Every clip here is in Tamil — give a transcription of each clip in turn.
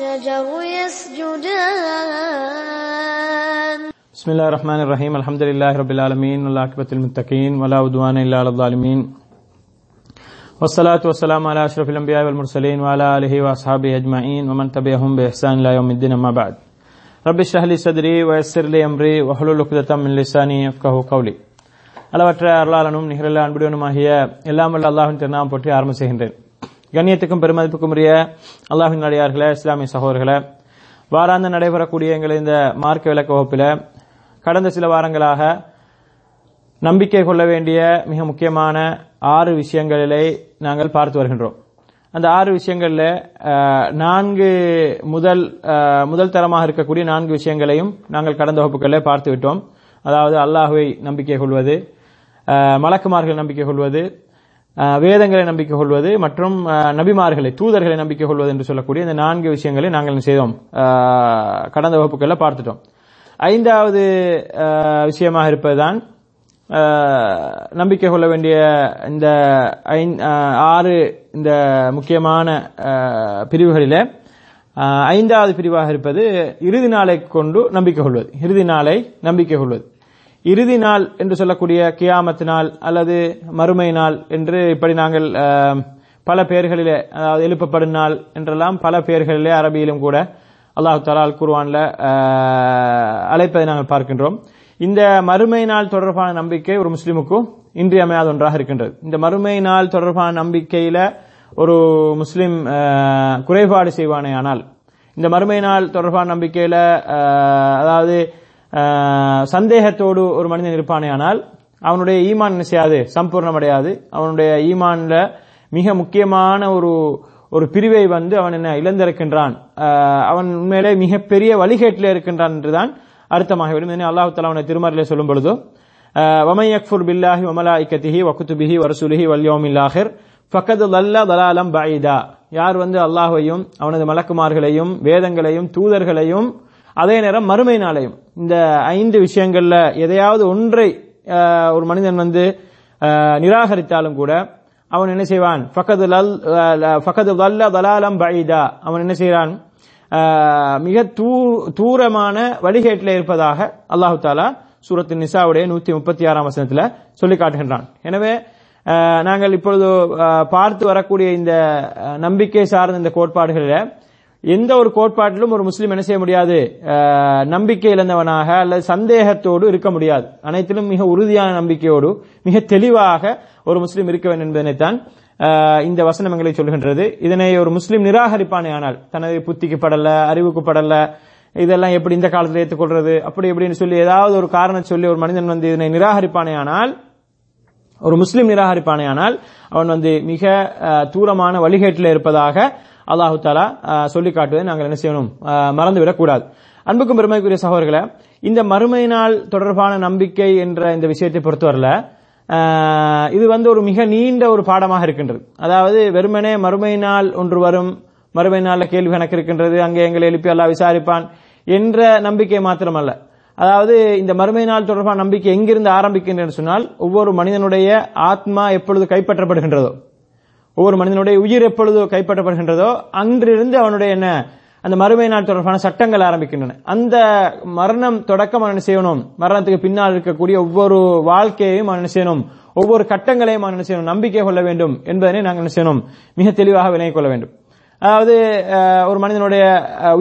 والشجر يسجدان بسم الله الرحمن الرحيم الحمد لله رب العالمين والعاقبة للمتقين ولا عدوان إلا على الظالمين والصلاة والسلام على أشرف الأنبياء والمرسلين وعلى آله وأصحابه أجمعين ومن تبعهم بإحسان إلى يوم الدين أما بعد رب اشرح لي صدري ويسر لي أمري واحلل عقدة من لساني يفقهوا قولي அளவற்ற அருளாளனும் நிகரில் அன்புடனுமாகிய எல்லாம் வல்ல அல்லாஹின் திருநாமம் போற்றி ஆரம்ப செய்கின்றேன் கண்ணியத்துக்கும் பெருமதிப்புக்கும் உரிய அல்லாஹின் அடியார்களே இஸ்லாமிய சகோதரர்களே வாராந்த நடைபெறக்கூடிய எங்கள் இந்த மார்க்க விளக்க வகுப்பில் கடந்த சில வாரங்களாக நம்பிக்கை கொள்ள வேண்டிய மிக முக்கியமான ஆறு விஷயங்களிலே நாங்கள் பார்த்து வருகின்றோம். அந்த ஆறு விஷயங்களில் நான்கு முதல் முதல் தரமாக இருக்கக்கூடிய நான்கு விஷயங்களையும் நாங்கள் கடந்த வகுப்புகளில் பார்த்து விட்டோம். அதாவது அல்லாஹுவை நம்பிக்கை கொள்வது மலக்குமார்கள் நம்பிக்கை கொள்வது வேதங்களை நம்பிக்கை கொள்வது மற்றும் நபிமார்களை தூதர்களை நம்பிக்கை கொள்வது என்று சொல்லக்கூடிய இந்த நான்கு விஷயங்களை நாங்கள் செய்தோம்? கடந்த வகுப்புகளில் பார்த்துட்டோம். ஐந்தாவது விஷயமாக இருப்பதுதான் நம்பிக்கை கொள்ள வேண்டிய இந்த ஐந்- ஆறு இந்த முக்கியமான பிரிவுகளில் ஐந்தாவது பிரிவாக இருப்பது இறுதி நாளை கொண்டு நம்பிக்கை கொள்வது. இறுதி நாளை நம்பிக்கை கொள்வது. இறுதி நாள் என்று சொல்லக்கூடிய கியாமத் நாள் அல்லது மறுமை நாள் என்று இப்படி நாங்கள் பல பெயர்களிலே அதாவது எழுப்பப்படும் நாள் என்றெல்லாம் பல பெயர்களிலே அரபியிலும் கூட அல்லாஹு தலால் அல் அழைப்பதை நாங்கள் பார்க்கின்றோம். இந்த மறுமை நாள் தொடர்பான நம்பிக்கை ஒரு முஸ்லிமுக்கும் இன்றியமையாத ஒன்றாக இருக்கின்றது. இந்த மறுமை நாள் தொடர்பான நம்பிக்கையில ஒரு முஸ்லிம் குறைபாடு செய்வானே ஆனால் இந்த மறுமை நாள் தொடர்பான நம்பிக்கையில அதாவது சந்தேகத்தோடு ஒரு மனிதன் இருப்பானேயானால் அவனுடைய ஈமான் என்ன செய்யாது? சம்பூர்ணமடையாது. அவனுடைய ஈமான்ல மிக முக்கியமான ஒரு ஒரு பிரிவை வந்து அவன் என்ன இழந்திருக்கின்றான். அவன் உண்மையிலே மிகப்பெரிய வழிகேட்டில் இருக்கின்றான் என்றுதான் அர்த்தமாகிவிடும் இதனை அல்லாஹு தலா அவனை திருமறையிலே சொல்லும் பொழுது வமை யக்ஃபுர் பில்லாஹி வமலாய்கத்திஹி வகுத்துபிஹி வரசுலிஹி வல்யோமில் ஆஹிர் ஃபக்கது லல்லா தலாலம் பாயிதா யார் வந்து அல்லாஹையும் அவனது மலக்குமார்களையும் வேதங்களையும் தூதர்களையும் அதே நேரம் மறுமை நாளையும். இந்த ஐந்து விஷயங்கள்ல எதையாவது ஒன்றை ஒரு மனிதன் வந்து நிராகரித்தாலும் கூட அவன் என்ன செய்வான்? ஃபக்கது லல் ஃபக்கது வல்ல தலாலம் பைதா. அவன் என்ன செய்கிறான் மிக தூ தூரமான வழிகேட்டில் இருப்பதாக அல்லாஹு தாலா சூரத்து நிசாவுடைய நூத்தி முப்பத்தி ஆறாம் வசனத்தில் சொல்லி காட்டுகின்றான். எனவே நாங்கள் இப்பொழுது பார்த்து வரக்கூடிய இந்த நம்பிக்கை சார்ந்த இந்த கோட்பாடுகளில் எந்த ஒரு கோட்பாட்டிலும் ஒரு முஸ்லீம் என்ன செய்ய முடியாது? நம்பிக்கை இழந்தவனாக அல்லது சந்தேகத்தோடு இருக்க முடியாது. அனைத்திலும் மிக உறுதியான நம்பிக்கையோடு மிக தெளிவாக ஒரு முஸ்லீம் இருக்க வேண்டும் என்பதனைத்தான் இந்த வசனம் எங்களை சொல்கின்றது. இதனை ஒரு முஸ்லீம் நிராகரிப்பானே ஆனால் தனது புத்திக்கு படல அறிவுக்கு படல இதெல்லாம் எப்படி இந்த காலத்தில் ஏற்றுக்கொள்றது அப்படி இப்படின்னு சொல்லி ஏதாவது ஒரு காரணம் சொல்லி ஒரு மனிதன் வந்து இதனை நிராகரிப்பானே ஆனால் ஒரு முஸ்லீம் நிராகரிப்பானே ஆனால் அவன் வந்து மிக தூரமான வழிகேட்டில் இருப்பதாக அல்லாஹு தாலா சொல்லி காட்டுவதை நாங்கள் என்ன செய்யணும்? ஆஹ், மறந்துவிடக் கூடாது அன்புக்கும் பெருமைக்குரிய சகோதரர்களை இந்த மறுமை நாள் தொடர்பான நம்பிக்கை என்ற இந்த விஷயத்தை பொறுத்தவரல இது வந்து ஒரு மிக நீண்ட ஒரு பாடமாக இருக்கின்றது. அதாவது வெறுமனே மறுமை நாள் ஒன்று வரும் மறுமை நாளில் கேள்வி கணக்கு இருக்கின்றது அங்கே எங்களை எழுப்பி அல்லா விசாரிப்பான் என்ற நம்பிக்கை மாத்திரமல்ல. அதாவது இந்த மறுமை நாள் தொடர்பான நம்பிக்கை எங்கிருந்து ஆரம்பிக்கின்றன சொன்னால் ஒவ்வொரு மனிதனுடைய ஆத்மா எப்பொழுது கைப்பற்றப்படுகின்றதோ ஒவ்வொரு மனிதனுடைய உயிர் எப்பொழுதோ கைப்பற்றப்படுகின்றதோ அன்றிருந்து அவனுடைய என்ன அந்த மறுமை நாள் தொடர்பான சட்டங்கள் ஆரம்பிக்கின்றன. அந்த மரணம் தொடக்கம் அவன் செய்யணும்? மரணத்துக்கு பின்னால் இருக்கக்கூடிய ஒவ்வொரு வாழ்க்கையையும் அவன் செய்யணும்? ஒவ்வொரு கட்டங்களையும் அவன் செய்யணும்? நம்பிக்கை கொள்ள வேண்டும் என்பதனை நாங்கள் என்ன செய்யணும்? மிக தெளிவாக விளங்கிக் கொள்ள வேண்டும். அதாவது ஒரு மனிதனுடைய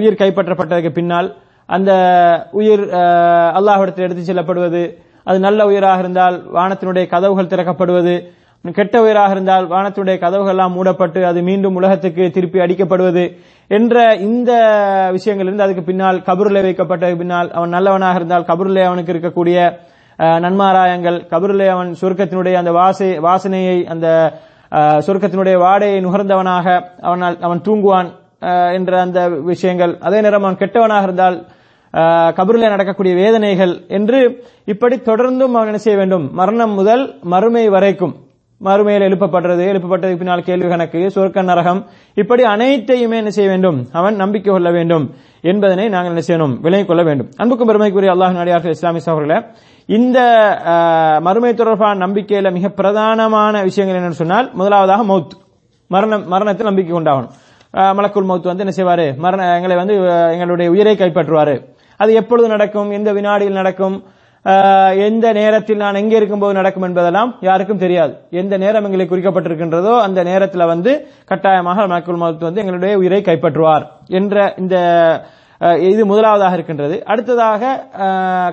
உயிர் கைப்பற்றப்பட்டதுக்கு பின்னால் அந்த உயிர் அல்லாஹிடத்தில் எடுத்துச் எடுத்து செல்லப்படுவது அது நல்ல உயிராக இருந்தால் வானத்தினுடைய கதவுகள் திறக்கப்படுவது கெட்ட உயிராக இருந்தால் வானத்துடைய கதவுகள் எல்லாம் மூடப்பட்டு அது மீண்டும் உலகத்துக்கு திருப்பி அடிக்கப்படுவது என்ற இந்த விஷயங்கள் இருந்து அதுக்கு பின்னால் கபருளை வைக்கப்பட்ட பின்னால் அவன் நல்லவனாக இருந்தால் கபருளை அவனுக்கு இருக்கக்கூடிய நன்மாராயங்கள் கபருளை அவன் சுருக்கத்தினுடைய அந்த வாசை வாசனையை அந்த சுருக்கத்தினுடைய சொர்க்கத்தினுடைய வாடையை நுகர்ந்தவனாக அவனால் அவன் தூங்குவான் என்ற அந்த விஷயங்கள். அதே நேரம் அவன் கெட்டவனாக இருந்தால் அஹ், நடக்கக்கூடிய வேதனைகள் என்று இப்படி தொடர்ந்தும் அவன் என்ன செய்ய வேண்டும்? மரணம் முதல் மறுமை வரைக்கும் மறுமையில் எழுப்பப்படுறது. எழுப்பப்பட்டதுக்கு பின்னால் கேள்வி கணக்கு சொர்க்க நரகம். இப்படி அனைத்தையுமே என்ன செய்ய வேண்டும்? அவன் நம்பிக்கை கொள்ள வேண்டும் என்பதனை நாங்கள் என்ன செய்யணும்? விலகிக் கொள்ள வேண்டும். அன்புக்கும் பெருமைக்குரிய அல்லாஹ் நடிகார்கள் இஸ்லாமிய சகோதரர்களே இந்த மறுமை தொடர்பான நம்பிக்கையில மிக பிரதானமான விஷயங்கள் என்னன்னு சொன்னால் முதலாவதாக மௌத் மரணம் மரணத்தில் நம்பிக்கை கொண்டாகணும் மலக்குள் மவுத் மௌத் வந்து என்ன செய்வாரு? மரண எங்களை வந்து எங்களுடைய உயிரை கைப்பற்றுவாரு. அது எப்பொழுது நடக்கும்? எந்த வினாடியில் நடக்கும்? எந்த நேரத்தில் நான் எங்கே இருக்கும்போது நடக்கும் என்பதெல்லாம் யாருக்கும் தெரியாது. எந்த நேரம் எங்களுக்கு குறிக்கப்பட்டிருக்கின்றதோ அந்த நேரத்தில் வந்து கட்டாயமாக மலக்குல் மௌத் வந்து எங்களுடைய உயிரை கைப்பற்றுவார் என்ற இந்த இது முதலாவதாக இருக்கின்றது. அடுத்ததாக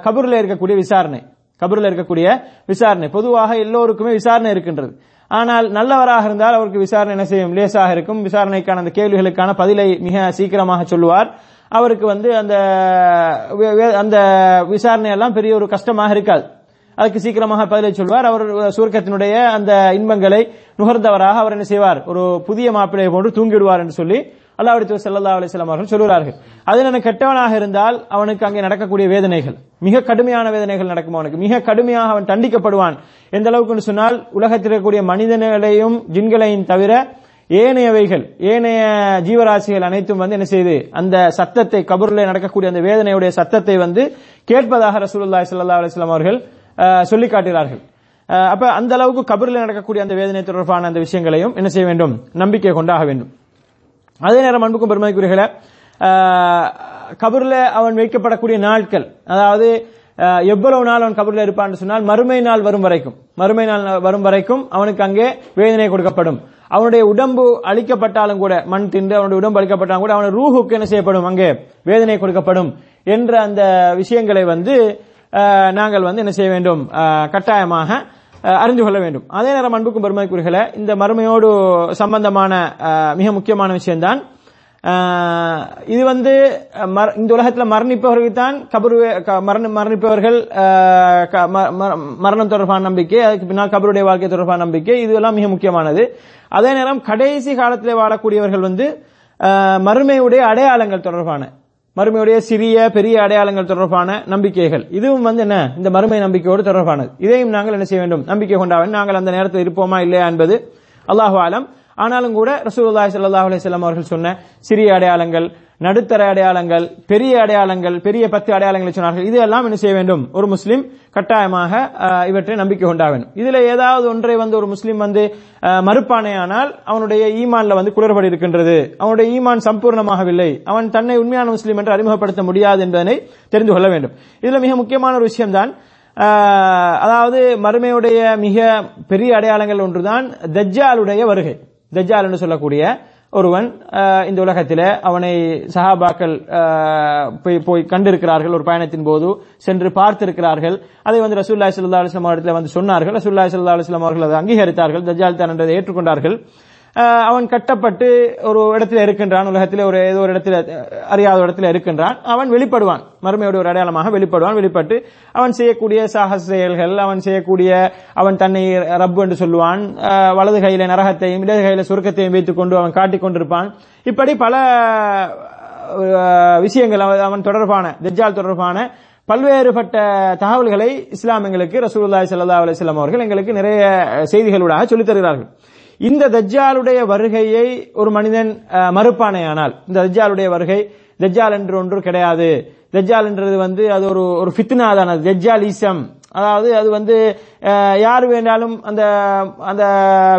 கபூரில் இருக்கக்கூடிய விசாரணை. கபூரில் இருக்கக்கூடிய விசாரணை. பொதுவாக எல்லோருக்குமே விசாரணை இருக்கின்றது. ஆனால் நல்லவராக இருந்தால் அவருக்கு விசாரணை என்ன செய்யும்? லேசாக இருக்கும். விசாரணைக்கான அந்த கேள்விகளுக்கான பதிலை மிக சீக்கிரமாக சொல்லுவார். அவருக்கு வந்து அந்த வே- அந்த விசாரணை எல்லாம் பெரிய ஒரு கஷ்டமாக இருக்காது. அதுக்கு சீக்கிரமாக பதிலை சொல்வார். அவர் சுவர்க்கத்தினுடைய அந்த இன்பங்களை நுகர்ந்தவராக அவர் என்ன செய்வார்? ஒரு புதிய மாப்பிள்ளையை போன்று தூங்கிடுவார் என்று சொல்லி அல்லாவுடைய செல்லல்லா அலிஸ்லாம் அவர்கள் சொல்கிறார்கள் அதில் எனக்கு கெட்டவனாக இருந்தால் அவனுக்கு அங்கே நடக்கக்கூடிய வேதனைகள் மிக கடுமையான வேதனைகள் நடக்கும் அவனுக்கு. மிக கடுமையாக அவன் தண்டிக்கப்படுவான். எந்த அளவுக்கு சொன்னால் உலகத்தில் இருக்கக்கூடிய மனிதர்களையும் ஜின்களையும் தவிர ஏனையவைகள் ஏனைய ஜீவராசிகள் அனைத்தும் வந்து என்ன செய்யுது அந்த சத்தத்தை கபூரில் நடக்கக்கூடிய அந்த வேதனையுடைய சத்தத்தை வந்து கேட்பதாக ரசூலுல்லாஹி சல்லா அலிஸ்லாம் அவர்கள் சொல்லி காட்டுகிறார்கள். அப்ப அந்த அளவுக்கு கபூரில் நடக்கக்கூடிய அந்த வேதனை தொடர்பான அந்த விஷயங்களையும் என்ன செய்ய வேண்டும்? நம்பிக்கை கொண்டாக வேண்டும். அதே நேரம் அன்புக்கும் பெருமைக்குரியர்களே கபூர்ல அவன் வைக்கப்படக்கூடிய நாட்கள் அதாவது எவ்வளவு நாள் அவன் கபரில் இருப்பான்னு சொன்னால் மறுமை நாள் வரும் வரைக்கும். மறுமை நாள் வரும் வரைக்கும் அவனுக்கு அங்கே வேதனை கொடுக்கப்படும். அவனுடைய உடம்பு அழிக்கப்பட்டாலும் கூட மண் தின்று அவனுடைய உடம்பு அழிக்கப்பட்டாலும் கூட அவனுடைய ரூஹுக்கு என்ன செய்யப்படும்? அங்கே வேதனை கொடுக்கப்படும் என்ற அந்த விஷயங்களை வந்து நாங்கள் வந்து என்ன செய்ய வேண்டும்? கட்டாயமாக அறிந்து கொள்ள வேண்டும். அதே நேரம் அன்புக்கும் பெருமைக்குரியர்களே இந்த மறுமையோடு சம்பந்தமான மிக முக்கியமான விஷயம்தான் இது வந்து இந்த உலகத்தில் மரணிப்பவர்கள் தான் கபரு க- மரணிப்பவர்கள் க- ம- ம- மரணம் தொடர்பான நம்பிக்கை அதுக்கு பின்னால் கபருடைய வாழ்க்கை தொடர்பான நம்பிக்கை இதெல்லாம் மிக முக்கியமானது. அதே நேரம் கடைசி காலத்தில் வாழக்கூடியவர்கள் வந்து மறுமையுடைய அடையாளங்கள் தொடர்பான மறுமையுடைய சிறிய பெரிய அடையாளங்கள் தொடர்பான நம்பிக்கைகள். இதுவும் வந்து என்ன? இந்த மறுமை நம்பிக்கையோடு தொடர்பானது. இதையும் நாங்கள் என்ன செய்ய வேண்டும்? நம்பிக்கை கொண்டாவன். நாங்கள் அந்த நேரத்தில் இருப்போமா இல்லையா என்பது அல்லாஹு ஆலம். ஆனாலும் கூட ரசூலுல்லாஹி சல்லா அலைஹி அவர்கள் சொன்ன சிறிய அடையாளங்கள் நடுத்தர அடையாளங்கள் பெரிய அடையாளங்கள் பெரிய பத்து அடையாளங்களை சொன்னார்கள். இதெல்லாம் என்ன செய்ய வேண்டும்? ஒரு முஸ்லீம் கட்டாயமாக இவற்றை நம்பிக்கை கொண்டா வேண்டும் இதுல ஏதாவது ஒன்றை வந்து ஒரு முஸ்லீம் வந்து மறுப்பானையானால் அவனுடைய ஈமான்ல வந்து குளறுபடி இருக்கின்றது. அவனுடைய ஈமான் சம்பூர்ணமாகவில்லை. அவன் தன்னை உண்மையான முஸ்லீம் என்று அறிமுகப்படுத்த முடியாது என்பதனை தெரிந்து கொள்ள வேண்டும். இதுல மிக முக்கியமான ஒரு விஷயம்தான் அதாவது மறுமையுடைய மிக பெரிய அடையாளங்கள் ஒன்றுதான் தஜ்ஜாலுடைய வருகை. தஜால் என்று சொல்லக்கூடிய ஒருவன் இந்த உலகத்தில் அவனை சஹாபாக்கள் போய் போய் கண்டிருக்கிறார்கள். ஒரு பயணத்தின் போது சென்று பார்த்திருக்கிறார்கள். அதை வந்து ரசூல்லாய் சல்லா அலுவலாம் அவர்களிடத்தில் வந்து சொன்னார்கள். ரசூல்லாய் சல்லா அலுவலாம் அவர்கள் அதை அங்கீகரித்தார்கள். தஜால் தான் என்றதை ஏற்றுக்கொண்டார்கள். அவன் கட்டப்பட்டு ஒரு இடத்துல இருக்கின்றான் உலகத்தில் ஒரு ஏதோ ஒரு இடத்துல அறியாத இடத்துல இருக்கின்றான். அவன் வெளிப்படுவான். மறுமையோட ஒரு அடையாளமாக வெளிப்படுவான் வெளிப்பட்டு அவன் செய்யக்கூடிய சாகச செயல்கள் அவன் செய்யக்கூடிய அவன் தன்னை ரப்பு என்று சொல்லுவான். வலது கையில நரகத்தையும் இடது கையில சுருக்கத்தையும் வைத்துக் கொண்டு அவன் காட்டிக் கொண்டிருப்பான். இப்படி பல விஷயங்கள் அவன் அவன் தொடர்பான தெஜால் தொடர்பான பல்வேறுபட்ட தகவல்களை இஸ்லாமியங்களுக்கு ரசூல்லாய் சல்லா அலிஸ்லாம் அவர்கள் எங்களுக்கு நிறைய செய்திகளூடாக சொல்லித் தருகிறார்கள். இந்த தஜ்ஜாலுடைய வருகையை ஒரு மனிதன் அஹ், மறுப்பானேயானால் இந்த தஜ்ஜாலுடைய வருகை தஜ்ஜால் என்று ஒன்று கிடையாது. தஜ்ஜால் என்றது வந்து அது ஒரு ஒரு ஃபித்னா தானது தஜ்ஜாலிசம். அதாவது அது வந்து யார் வேண்டாலும் அந்த அந்த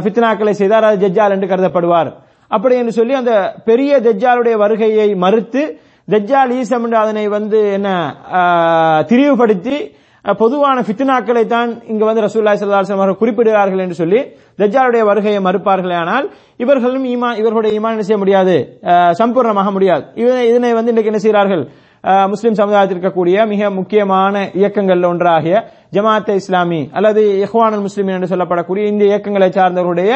ஃபித்னாக்களை செய்தார் அது ஜஜ்ஜால் என்று கருதப்படுவார். அப்படி என்று சொல்லி அந்த பெரிய தஜ்ஜாலுடைய வருகையை மறுத்து தஜ்ஜால் ஈசம் என்று அதனை வந்து என்ன திரிவுபடுத்தி பொதுவான ஃபித்னாக்களை தான் இங்க வந்து ரசூல்லாய் ஸல்லல்லாஹு அவர்கள் குறிப்பிடுகிறார்கள் என்று சொல்லி தஜ்ஜாலுடைய வருகையை மறுப்பார்களே. ஆனால் இவர்களும் ஈமான் இவர்களுடைய ஈமான் என்ன செய்ய முடியாது? சம்பூர்ணமாக முடியாது. இதனை வந்து இன்றைக்கு என்ன செய்கிறார்கள்? முஸ்லிம் சமுதாயத்தில் இருக்கக்கூடிய மிக முக்கியமான இயக்கங்கள் ஒன்றாகிய ஜமாத்தே இஸ்லாமி அல்லது இஹ்வானல் முஸ்லிம் என்று சொல்லப்படக்கூடிய இந்த இயக்கங்களை சார்ந்தவருடைய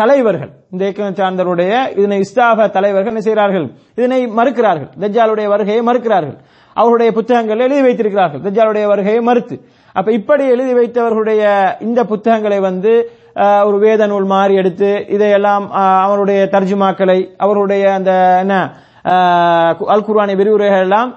தலைவர்கள் இந்த இயக்கங்களை சார்ந்தவருடைய இதனை இஸ்லாக தலைவர்கள் என்ன செய்கிறார்கள்? இதனை மறுக்கிறார்கள். தஜ்ஜாலுடைய வருகையை மறுக்கிறார்கள். அவருடைய புத்தகங்கள் எழுதி வைத்திருக்கிறார்கள். தஜ்ஜாலுடைய வருகையை மறுத்து. அப்ப இப்படி எழுதி வைத்தவர்களுடைய இந்த புத்தகங்களை வந்து ஒரு வேத நூல் மாறி எடுத்து இதையெல்லாம் அவருடைய தர்ஜுமாக்களை அவருடைய அந்த என்ன அல் குர்வானி விரிவுரைகள் எல்லாம்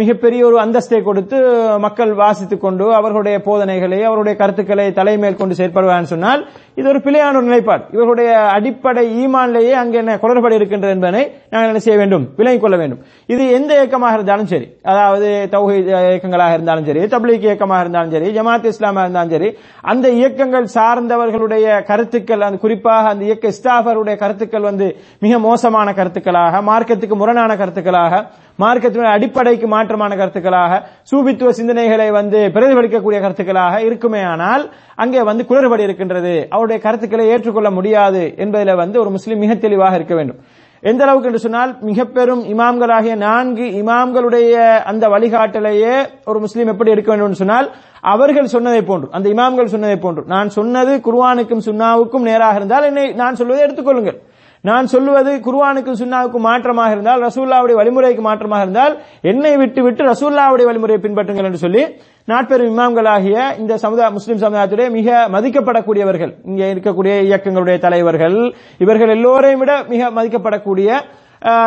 மிகப்பெரிய ஒரு அந்தஸ்தை கொடுத்து மக்கள் வாசித்துக் கொண்டு அவர்களுடைய போதனைகளை அவருடைய கருத்துக்களை தலைமையில் கொண்டு செயற்படுவான்னு சொன்னால் இது ஒரு பிழையான ஒரு நிலைப்பாடு. இவர்களுடைய அடிப்படை ஈமான்லேயே அங்கே என்ன குளறுபடி இருக்கின்றது என்பதை நாங்கள் என்ன செய்ய வேண்டும்? விலகிக் கொள்ள வேண்டும். இது எந்த இயக்கமாக இருந்தாலும் சரி. அதாவது தௌஹி இயக்கங்களாக இருந்தாலும் சரி தப்லீக் இயக்கமாக இருந்தாலும் சரி ஜமாத் இஸ்லாமாக இருந்தாலும் சரி அந்த இயக்கங்கள் சார்ந்தவர்களுடைய கருத்துக்கள் அந்த குறிப்பாக அந்த இயக்க இஸ்தாஃபருடைய கருத்துக்கள் வந்து மிக மோசமான கருத்துக்களாக மார்க்கத்துக்கு முரணான கருத்துக்களாக மார்க்கத்தினுடைய அடிப்படைக்கு மாற்றமான கருத்துக்களாக சூபித்துவ சிந்தனைகளை வந்து பிரதிபலிக்கக்கூடிய கருத்துக்களாக இருக்குமே ஆனால் அங்கே வந்து குளறுபடி இருக்கின்றது. அவருடைய கருத்துக்களை ஏற்றுக்கொள்ள முடியாது என்பதில் வந்து ஒரு முஸ்லீம் மிக தெளிவாக இருக்க வேண்டும். எந்த அளவுக்கு என்று சொன்னால் மிக பெரும் இமாம்களாகிய நான்கு இமாம்களுடைய அந்த வழிகாட்டலையே ஒரு முஸ்லீம் எப்படி எடுக்க வேண்டும் சொன்னால் அவர்கள் சொன்னதை போன்று அந்த இமாம்கள் சொன்னதை போன்று. நான் சொன்னது குர்வானுக்கும் சுன்னாவுக்கும் நேராக இருந்தால் என்னை நான் சொல்வதை எடுத்துக்கொள்ளுங்கள் நான் சொல்லுவது குர்ஆனுக்கும் சுன்னாவுக்கும் மாற்றமாக இருந்தால் ரசூல்லாவுடைய வழிமுறைக்கு மாற்றமாக இருந்தால் என்னை விட்டு விட்டு ரசூல்லாவுடைய வழிமுறையை பின்பற்றுங்கள் என்று சொல்லி நாட்பெரும் இமாம்களாகிய இந்த சமுதாய முஸ்லிம் சமுதாயத்துடைய மிக மதிக்கப்படக்கூடியவர்கள் இங்கே இருக்கக்கூடிய இயக்கங்களுடைய தலைவர்கள் இவர்கள் எல்லோரையும் விட மிக மதிக்கப்படக்கூடிய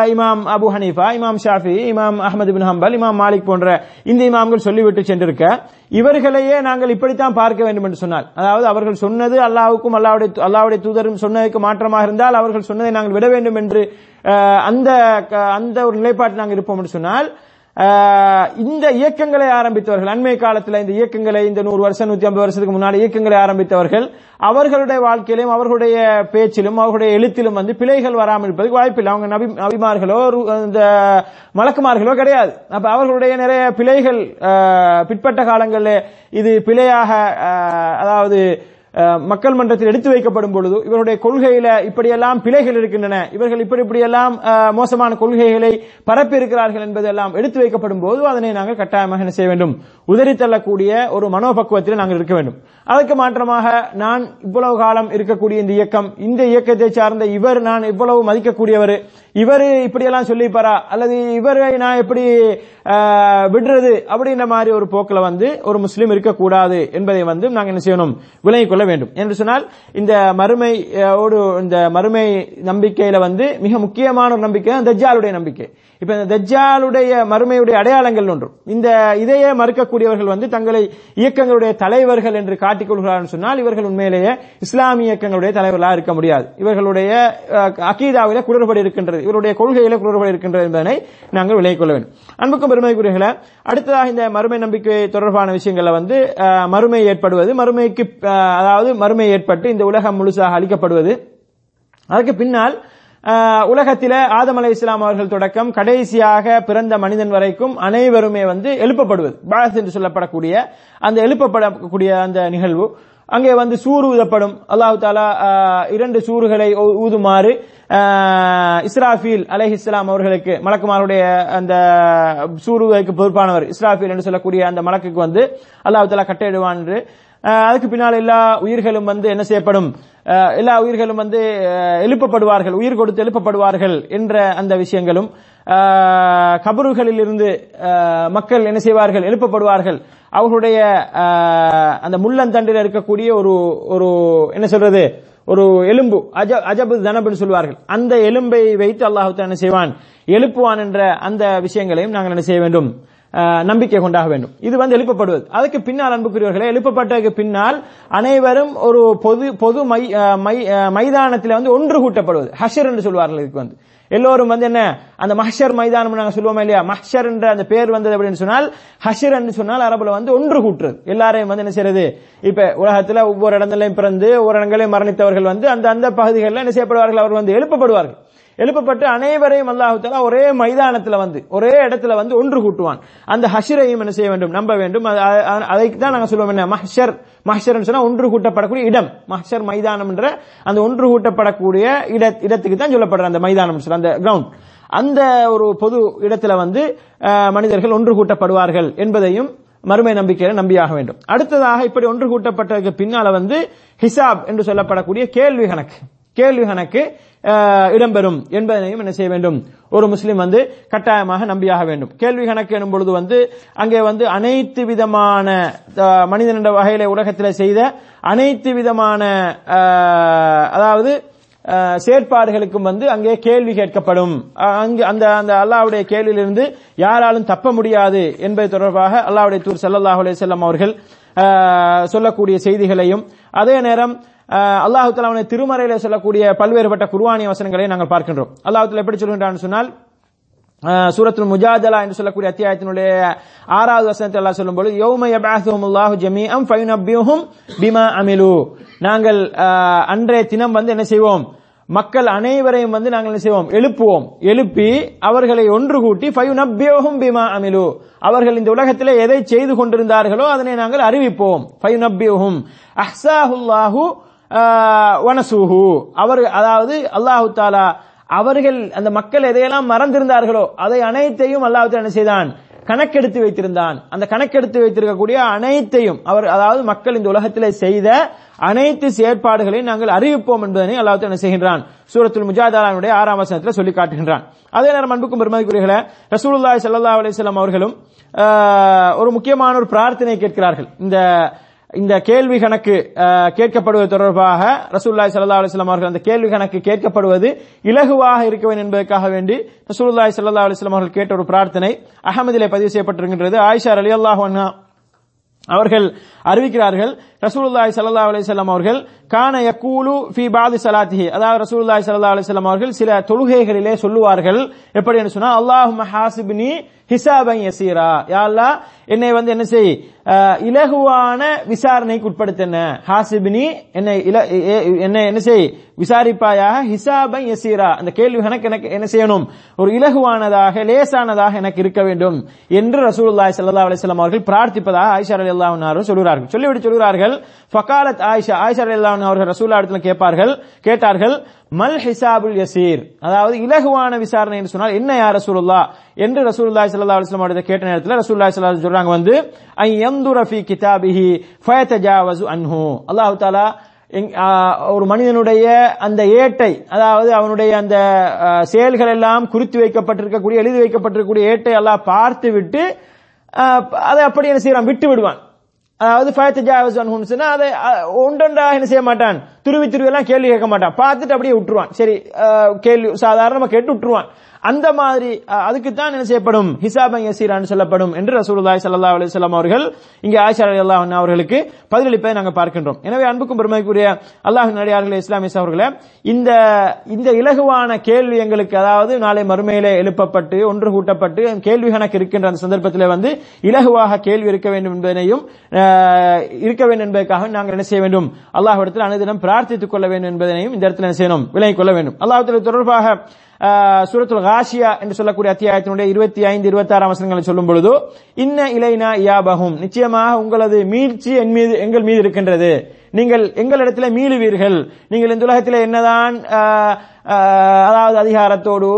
இமாம் அபு ஹனீஃபா இமாம் ஷாஃபி இமாம் அஹமது பின் ஹம்பல் இமாம் மாலிக் போன்ற இந்த இமாம்கள் சொல்லிவிட்டு சென்றிருக்க. இவர்களையே நாங்கள் இப்படித்தான் பார்க்க வேண்டும் என்று சொன்னால். அதாவது அவர்கள் சொன்னது அல்லாவுக்கும் அல்லாவுடைய அல்லாவுடைய தூதரும் சொன்னதுக்கு மாற்றமாக இருந்தால் அவர்கள் சொன்னதை நாங்கள் விட வேண்டும் என்று அந்த க- அந்த ஒரு நிலைப்பாட்டில் நாங்கள் இருப்போம் என்று சொன்னால் இந்த இயக்கங்களை ஆரம்பித்தவர்கள் அண்மை காலத்தில் இந்த இயக்கங்களை இந்த நூறு வருஷம் நூத்தி ஐம்பது வருஷத்துக்கு முன்னாடி இயக்கங்களை ஆரம்பித்தவர்கள் அவர்களுடைய வாழ்க்கையிலும் அவர்களுடைய பேச்சிலும் அவர்களுடைய எழுத்திலும் வந்து பிழைகள் வராமல் இருப்பதுக்கு வாய்ப்பில்லை. அவங்க நபி நபிமார்களோ இந்த மலக்குமார்களோ கிடையாது. அப்ப அவர்களுடைய நிறைய பிழைகள் பிற்பட்ட காலங்களில் இது பிழையாக அதாவது மக்கள் மன்றத்தில் எடுத்து வைக்கப்படும் பொழுது இவருடைய கொள்கையில இப்படியெல்லாம் பிழைகள் இருக்கின்றன. இவர்கள் இப்படி இப்படியெல்லாம் மோசமான கொள்கைகளை பரப்பி இருக்கிறார்கள் என்பதெல்லாம் எடுத்து வைக்கப்படும் போது அதனை நாங்கள் கட்டாயமாக என்ன செய்ய வேண்டும்? உதறி தள்ளக்கூடிய ஒரு மனோபக்குவத்தில் நாங்கள் இருக்க வேண்டும். அதற்கு மாற்றமாக நான் இவ்வளவு காலம் இருக்கக்கூடிய இந்த இயக்கம் இந்த இயக்கத்தை சார்ந்த இவர் நான் இவ்வளவு மதிக்கக்கூடியவர் இவர் இப்படியெல்லாம் சொல்லிப்பாரா? அல்லது இவரை நான் எப்படி விடுறது? அப்படின்ற மாதிரி ஒரு போக்கில் வந்து ஒரு முஸ்லீம் இருக்கக்கூடாது என்பதை வந்து நாங்கள் என்ன செய்யணும்? விலகிக் கொள்ள வேண்டும். என்று சொன்னால் இந்த மறுமை ஓடு இந்த மறுமை நம்பிக்கையில வந்து மிக முக்கியமான ஒரு நம்பிக்கை தான் தஜ்ஜாலுடைய நம்பிக்கை. இப்ப இந்த தஜ்ஜாலுடைய மறுமையுடைய அடையாளங்கள் ஒன்று. இந்த இதையே மறுக்கக்கூடியவர்கள் வந்து தங்களை இயக்கங்களுடைய தலைவர்கள் என்று காட்டிக் கொள்கிறார்கள் சொன்னால் இவர்கள் உண்மையிலேயே இஸ்லாமிய இயக்கங்களுடைய தலைவர்களாக இருக்க முடியாது. இவர்களுடைய அகீதாவில குளறுபடி இருக்கின்றது. இவருடைய கொள்கையில குளறுபடி இருக்கின்றது என்பதனை நாங்கள் விலகிக் கொள்ள வேண்டும். அன்புக்கும் பெருமைக்குரியர்களை அடுத்ததாக இந்த மறுமை நம்பிக்கை தொடர்பான விஷயங்கள்ல வந்து மறுமை ஏற்படுவது மறுமைக்கு அதாவது மறுமை ஏற்பட்டு இந்த உலகம் முழுசாக அளிக்கப்படுவது அதற்கு பின்னால் உலகத்தில ஆதம் அலை இஸ்லாம் அவர்கள் தொடக்கம் கடைசியாக பிறந்த மனிதன் வரைக்கும் அனைவருமே வந்து எழுப்பப்படுவது. பாஸ் என்று சொல்லப்படக்கூடிய அந்த எழுப்பப்படக்கூடிய அந்த நிகழ்வு. அங்கே வந்து சூறு ஊதப்படும். அல்லாஹு தாலா இரண்டு சூறுகளை ஊ- ஊதுமாறு இஸ்ராஃபீல் அலைஹி இஸ்லாம் அவர்களுக்கு மலக்குமாருடைய அந்த சூறுவதற்கு பொறுப்பானவர். இஸ்ராஃபீல் என்று சொல்லக்கூடிய அந்த மலக்குக்கு வந்து அல்லாஹு தாலா கட்டையிடுவான் என்று அதுக்கு பின்னால் எல்லா உயிர்களும் வந்து என்ன செய்யப்படும்? எல்லா உயிர்களும் வந்து எழுப்பப்படுவார்கள். உயிர் கொடுத்து எழுப்பப்படுவார்கள் என்ற அந்த விஷயங்களும் கபறுகளில் இருந்து மக்கள் என்ன செய்வார்கள்? எழுப்பப்படுவார்கள். அவர்களுடைய அந்த முள்ளந்தண்டில் இருக்கக்கூடிய ஒரு ஒரு என்ன சொல்றது? ஒரு எலும்பு அஜ அஜபு தனபுன்னு சொல்வார்கள். அந்த எலும்பை வைத்து அல்லாஹு என்ன செய்வான்? எழுப்புவான் என்ற அந்த விஷயங்களையும் நாங்கள் என்ன செய்ய வேண்டும்? நம்பிக்கை கொண்டாக வேண்டும். இது வந்து எழுப்பப்படுவது. அதுக்கு பின்னால் அன்புக்குரியவர்களே எழுப்பப்பட்டதுக்கு பின்னால் அனைவரும் ஒரு பொது பொது மை மை மைதானத்தில் வந்து ஒன்று கூட்டப்படுவது. ஹஷர் என்று சொல்வார்கள் இதுக்கு வந்து. எல்லோரும் வந்து என்ன? அந்த மஹர் மைதானம் நாங்கள் சொல்லுவோமா இல்லையா? மஹர் என்ற அந்த பேர் வந்தது அப்படின்னு சொன்னால் ஹஷர் என்று சொன்னால் அரபுல வந்து ஒன்று கூட்டுறது. எல்லாரையும் வந்து என்ன செய்யறது? இப்ப உலகத்துல ஒவ்வொரு இடங்களையும் பிறந்து ஒவ்வொரு இடங்களையும் மரணித்தவர்கள் வந்து அந்த அந்த பகுதிகளில் என்ன செய்யப்படுவார்கள்? அவர்கள் வந்து எழுப்பப்படுவார்கள். எழுப்பப்பட்டு அனைவரையும் அல்லாஹு ஒரே மைதானத்தில் வந்து ஒரே இடத்துல வந்து ஒன்று கூட்டுவான். அந்த ஹஷரையும் என்ன செய்ய வேண்டும்? நம்ப வேண்டும். அது- அதைக்கு தான் நாங்கள் சொல்லுவோம் என்ன? மஹர் மஹர் சொன்னா ஒன்று கூட்டப்படக்கூடிய இடம். மஹர் மைதானம் என்ற அந்த ஒன்று கூட்டப்படக்கூடிய இட இடத்துக்கு தான் சொல்லப்படுற அந்த மைதானம் சொல்ற அந்த கிரவுண்ட் அந்த ஒரு பொது இடத்துல வந்து மனிதர்கள் ஒன்று கூட்டப்படுவார்கள் என்பதையும் மறுமை நம்பிக்கையில நம்பியாக வேண்டும். அடுத்ததாக இப்படி ஒன்று கூட்டப்பட்டதுக்கு பின்னால வந்து ஹிசாப் என்று சொல்லப்படக்கூடிய கேள்வி கணக்கு. கேள்வி கணக்கு இடம்பெறும் என்பதனையும் என்ன செய்ய வேண்டும்? ஒரு முஸ்லீம் வந்து கட்டாயமாக நம்பியாக வேண்டும். கேள்வி கணக்கு எனும் பொழுது வந்து அங்கே வந்து அனைத்து விதமான மனிதனண்ட வகையில உலகத்தில் செய்த அனைத்து விதமான அதாவது செயற்பாடுகளுக்கும் வந்து அங்கே கேள்வி கேட்கப்படும். அங்கு அந்த அந்த அல்லாஹ்வுடைய கேள்வியிலிருந்து யாராலும் தப்ப முடியாது என்பது தொடர்பாக அல்லாவுடைய தூர் ஸல்லல்லாஹு செல்லம் அவர்கள் சொல்லக்கூடிய செய்திகளையும் அதே நேரம் அல்லாஹ் தலாவுடைய திருமறையில சொல்லக்கூடிய பல்வேறுபட்ட குர்ஆனிய வசனங்களை நாங்கள் பார்க்கின்றோம். அல்லாஹ் எப்படி சொல்கின்றான்னு சொன்னால் அஹ், சூரத்துல் முஜாதலா என்று சொல்லக்கூடிய அத்தியாயத்தினுடைய ஆறாவது வசனத்தில் அல்லாஹ் சொல்லும்போது யௌம அம் ஜமீஅன் ஃபயுனப்பியுஹும் பிமா அமிலு. நாங்கள் அன்றைய தினம் வந்து என்ன செய்வோம்? மக்கள் அனைவரையும் வந்து நாங்கள் என்ன செய்வோம்? எழுப்புவோம். எழுப்பி அவர்களை ஒன்று கூட்டி ஃபயுனப்பியுஹும் பிமா அமிலு. அவர்கள் இந்த உலகத்திலே எதை செய்து கொண்டிருந்தார்களோ அதனை நாங்கள் அறிவிப்போம். ஃபயுனப்பியுஹும் அஹ்சாஹுல்லாஹு அஹ், வனசூஹு. அவர் அதாவது அல்லாஹு தாலா அவர்கள் அந்த மக்கள் எதையெல்லாம் மறந்திருந்தார்களோ அதை அனைத்தையும் அல்லாஹு என்ன செய்தான்? கணக்கெடுத்து வைத்திருந்தான். அந்த கணக்கெடுத்து வைத்திருக்கக்கூடிய அனைத்தையும் அவர் அதாவது மக்கள் இந்த உலகத்தில் செய்த அனைத்து செயற்பாடுகளையும் நாங்கள் அறிவிப்போம் என்பதனை அல்லாஹ் என்ன செய்கின்றான்? சூரத்துல் முஜாதாலானுடைய ஆறாம் வசனத்தில் சொல்லி காட்டுகின்றான். அதே நேரம் அன்புக்கும் பெருமதிக்குரியர்களே ரசூலுல்லாய் சல்லா அலிஸ்லாம் அவர்களும் ஒரு முக்கியமான ஒரு பிரார்த்தனை கேட்கிறார்கள். இந்த இந்த கேள்வி கணக்கு கேட்கப்படுவது தொடர்பாக ரசூல்லாய் சல்லா அலிஸ்லாம் அவர்கள் அந்த கேள்வி கணக்கு கேட்கப்படுவது இலகுவாக இருக்க வேண்டும் என்பதற்காக வேண்டி ரசூல்லாய் சல்லா அலிஸ்லாம் அவர்கள் கேட்ட ஒரு பிரார்த்தனை அகமதிலே பதிவு செய்யப்பட்டிருக்கின்றது. ஆயிஷா அலி அல்லாஹ் அவர்கள் அறிவிக்கிறார்கள் ரசூலுல்லாய் சல்லா அலிசல்லாம் அவர்கள் கான யக்கூலு ஃபி பாதி சலாத்திஹி. அதாவது ரசூலுல்லாய் சல்லா அலிசல்லாம் அவர்கள் சில தொழுகைகளிலே சொல்லுவார்கள். எப்படி என்று சொன்னா அல்லாஹும்ம ஹாசிபினி ஹிசாபன் யசீரா. யா அல்லாஹ் என்னை வந்து என்ன செய் இலகுவான விசாரணைக்கு உட்படுத்தின ஹாசிபினி என்னை இல- என்னை என்ன செய் விசாரிப்பாயாக ஹிசாபன் யசீரா. அந்த கேள்வி எனக்கு எனக்கு என்ன செய்யணும்? ஒரு இலகுவானதாக லேசானதாக எனக்கு இருக்க வேண்டும் என்று ரசூலுல்லாய் சல்லா அலைஹி அவர்கள் பிரார்த்திப்பதாக ஆயிஷா அலி அன்ஹா சொல்கிறார்கள் சொல்லிவிட்டு சொல்கிறார்கள் ஃபகாலத் ஆயிஷா ஆயிஷா ரலியல்லாஹு அவர்கள் ரசூலா இடத்துல கேட்பார்கள் கேட்டார்கள் மல் ஹிசாபுல் யசீர். அதாவது இலகுவான விசாரணை என்று சொன்னால் என்ன யார் ரசூலுல்லா என்று ரசூலுல்லாஹி ஸல்லல்லாஹு அலைஹி வஸல்லம் கேட்ட நேரத்தில் ரசூலுல்லாஹி ஸல்லல்லாஹு சொல்றாங்க வந்து ஐ யந்துர ஃபீ கிதாபிஹி ஃபயதஜாவஸு அன்ஹு. அல்லாஹ் தஆலா ஒரு மனிதனுடைய அந்த ஏட்டை அதாவது அவனுடைய அந்த செயல்கள் எல்லாம் குறித்து வைக்கப்பட்டிருக்கக்கூடிய எழுதி வைக்கப்பட்டிருக்கக்கூடிய ஏட்டை எல்லாம் பார்த்து விட்டு அதை அப்படி என்ன செய்யறான் விட்டு விடுவான் அதாவது ஃபயத்து ஜாவஸ் சொன்னா அதை ஒன்றொன்றாக என்ன செய்ய மாட்டான்? திருவி துருவி எல்லாம் கேள்வி கேட்க மாட்டான். பார்த்துட்டு அப்படியே விட்டுருவான். சரி கேள்வி சாதாரணமாக கேட்டு விட்டுருவான். அந்த மாதிரி அதுக்கு தான் என்ன செய்யப்படும்? ஹிசாபன் யசீரான்னு சொல்லப்படும் என்று ரசூலுல்லாய் சல்லா அலிஸ்லாம் அவர்கள் இங்கே ஆயிஷா அலி அன்ஹா அவர்களுக்கு பதிலளிப்பதை நாங்கள் பார்க்கின்றோம். எனவே அன்புக்கும் பெருமைக்குரிய அல்லாஹ் நடிகார்கள் இஸ்லாமிஸ் அவர்களே இந்த இந்த இலகுவான கேள்வி எங்களுக்கு அதாவது நாளை மறுமையிலே எழுப்பப்பட்டு ஒன்று கூட்டப்பட்டு கேள்வி கணக்கு இருக்கின்ற அந்த சந்தர்ப்பத்தில் வந்து இலகுவாக கேள்வி இருக்க வேண்டும் என்பதனையும் இருக்க வேண்டும் என்பதற்காக நாங்கள் என்ன செய்ய வேண்டும்? அல்லாஹ் இடத்தில் அனுதினம் பிரார்த்தித்துக் கொள்ள வேண்டும் என்பதனையும் இந்த இடத்துல செய்யணும்? விலகிக் கொள்ள வேண்டும். அல்லாஹ் தொடர்பாக சூரத்துல் காஷியா என்று சொல்லக்கூடிய அத்தியாயத்தினுடைய இருபத்தி ஐந்து இருபத்தி ஆறாம் வசனங்களை சொல்லும் பொழுது இன்ன இலைனா யாபகும் நிச்சயமாக உங்களது மீழ்ச்சி என் மீது எங்கள் மீது இருக்கின்றது. நீங்கள் எங்களிடத்தில் மீளுவீர்கள். நீங்கள் இந்த உலகத்தில் என்னதான் ஆஹ், ஆஹ், அதாவது அதிகாரத்தோடு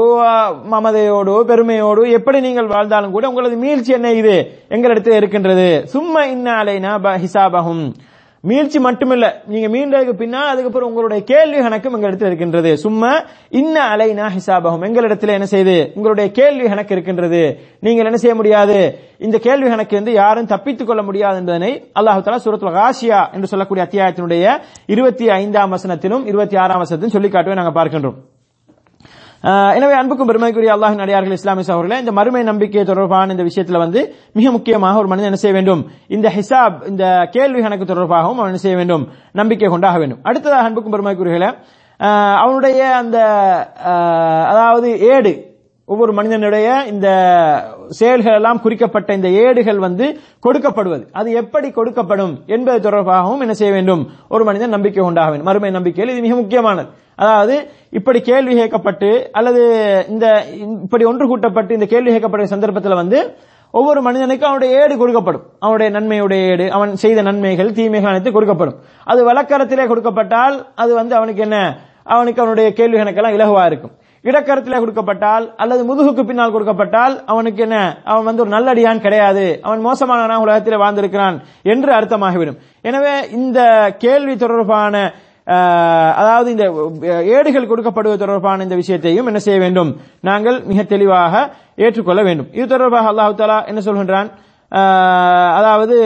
மமதையோடு பெருமையோடு எப்படி நீங்கள் வாழ்ந்தாலும் கூட உங்களது மீழ்ச்சி என்ன இது? எங்களிடத்தில் இருக்கின்றது. சும்மா இன்ன அலைனா ஹிசாபகும் மீழ்ச்சி மட்டுமில்ல. நீங்க மீண்டதுக்கு பின்னால் அதுக்கப்புறம் உங்களுடைய கேள்வி கணக்கும் எங்களிடத்தில் இருக்கின்றது. சும்மா இன்ன அலைனா ஹிசாபகம் எங்களிடத்தில் என்ன செய்து? உங்களுடைய கேள்வி கணக்கு இருக்கின்றது. நீங்கள் என்ன செய்ய முடியாது? இந்த கேள்வி கணக்கு வந்து யாரும் தப்பித்துக் கொள்ள முடியாது என்பதனை அல்லாஹு தாலா சுரத்துல காசியா என்று சொல்லக்கூடிய அத்தியாயத்தினுடைய இருபத்தி ஐந்தாம் வசனத்திலும் இருபத்தி ஆறாம் வசனத்திலும் சொல்லி நாங்கள் பார்க்கின்றோம். எனவே அன்புக்கும் பெருமைக்குரிய அல்லாஹ் நடிகார்கள் இஸ்லாமிய சகோதரர்களே இந்த மறுமை நம்பிக்கை தொடர்பான இந்த விஷயத்துல வந்து மிக முக்கியமாக ஒரு மனிதன் என்ன செய்ய வேண்டும்? இந்த ஹிசாப் இந்த கேள்வி கணக்கு தொடர்பாகவும் அவன் என்ன செய்ய வேண்டும்? நம்பிக்கை கொண்டாக வேண்டும். அடுத்ததாக அன்புக்கும் பெருமைக்குரியர்களே அவனுடைய அந்த அதாவது ஏடு ஒவ்வொரு மனிதனுடைய இந்த செயல்கள் எல்லாம் குறிக்கப்பட்ட இந்த ஏடுகள் வந்து கொடுக்கப்படுவது. அது எப்படி கொடுக்கப்படும் என்பது தொடர்பாகவும் என்ன செய்ய வேண்டும்? ஒரு மனிதன் நம்பிக்கை உண்டாக வேண்டும். மறுமை நம்பிக்கையில் இது மிக முக்கியமானது. அதாவது இப்படி கேள்வி கேட்கப்பட்டு அல்லது இந்த இப்படி ஒன்று கூட்டப்பட்டு இந்த கேள்வி கேட்கப்பட்ட சந்தர்ப்பத்தில் வந்து ஒவ்வொரு மனிதனுக்கும் அவனுடைய ஏடு கொடுக்கப்படும். அவனுடைய நன்மையுடைய ஏடு அவன் செய்த நன்மைகள் தீமைகள் அனைத்து கொடுக்கப்படும். அது வழக்கரத்திலே கொடுக்கப்பட்டால் அது வந்து அவனுக்கு என்ன? அவனுக்கு அவனுடைய கேள்வி கணக்கெல்லாம் இலகுவா இருக்கும். இடக்கரத்திலே கொடுக்கப்பட்டால் அல்லது முதுகுக்கு பின்னால் கொடுக்கப்பட்டால் அவனுக்கு என்ன? அவன் வந்து ஒரு நல்லடியான் கிடையாது. அவன் மோசமானவனா உலகத்தில் வாழ்ந்திருக்கிறான் என்று அர்த்தமாகிவிடும். எனவே இந்த கேள்வி தொடர்பான அதாவது இந்த ஏடுகள் கொடுக்கப்படுவது தொடர்பான இந்த விஷயத்தையும் என்ன செய்ய வேண்டும்? நாங்கள் மிக தெளிவாக ஏற்றுக்கொள்ள வேண்டும். இது தொடர்பாக அல்லாஹு தாலா என்ன சொல்கின்றான்? அதாவது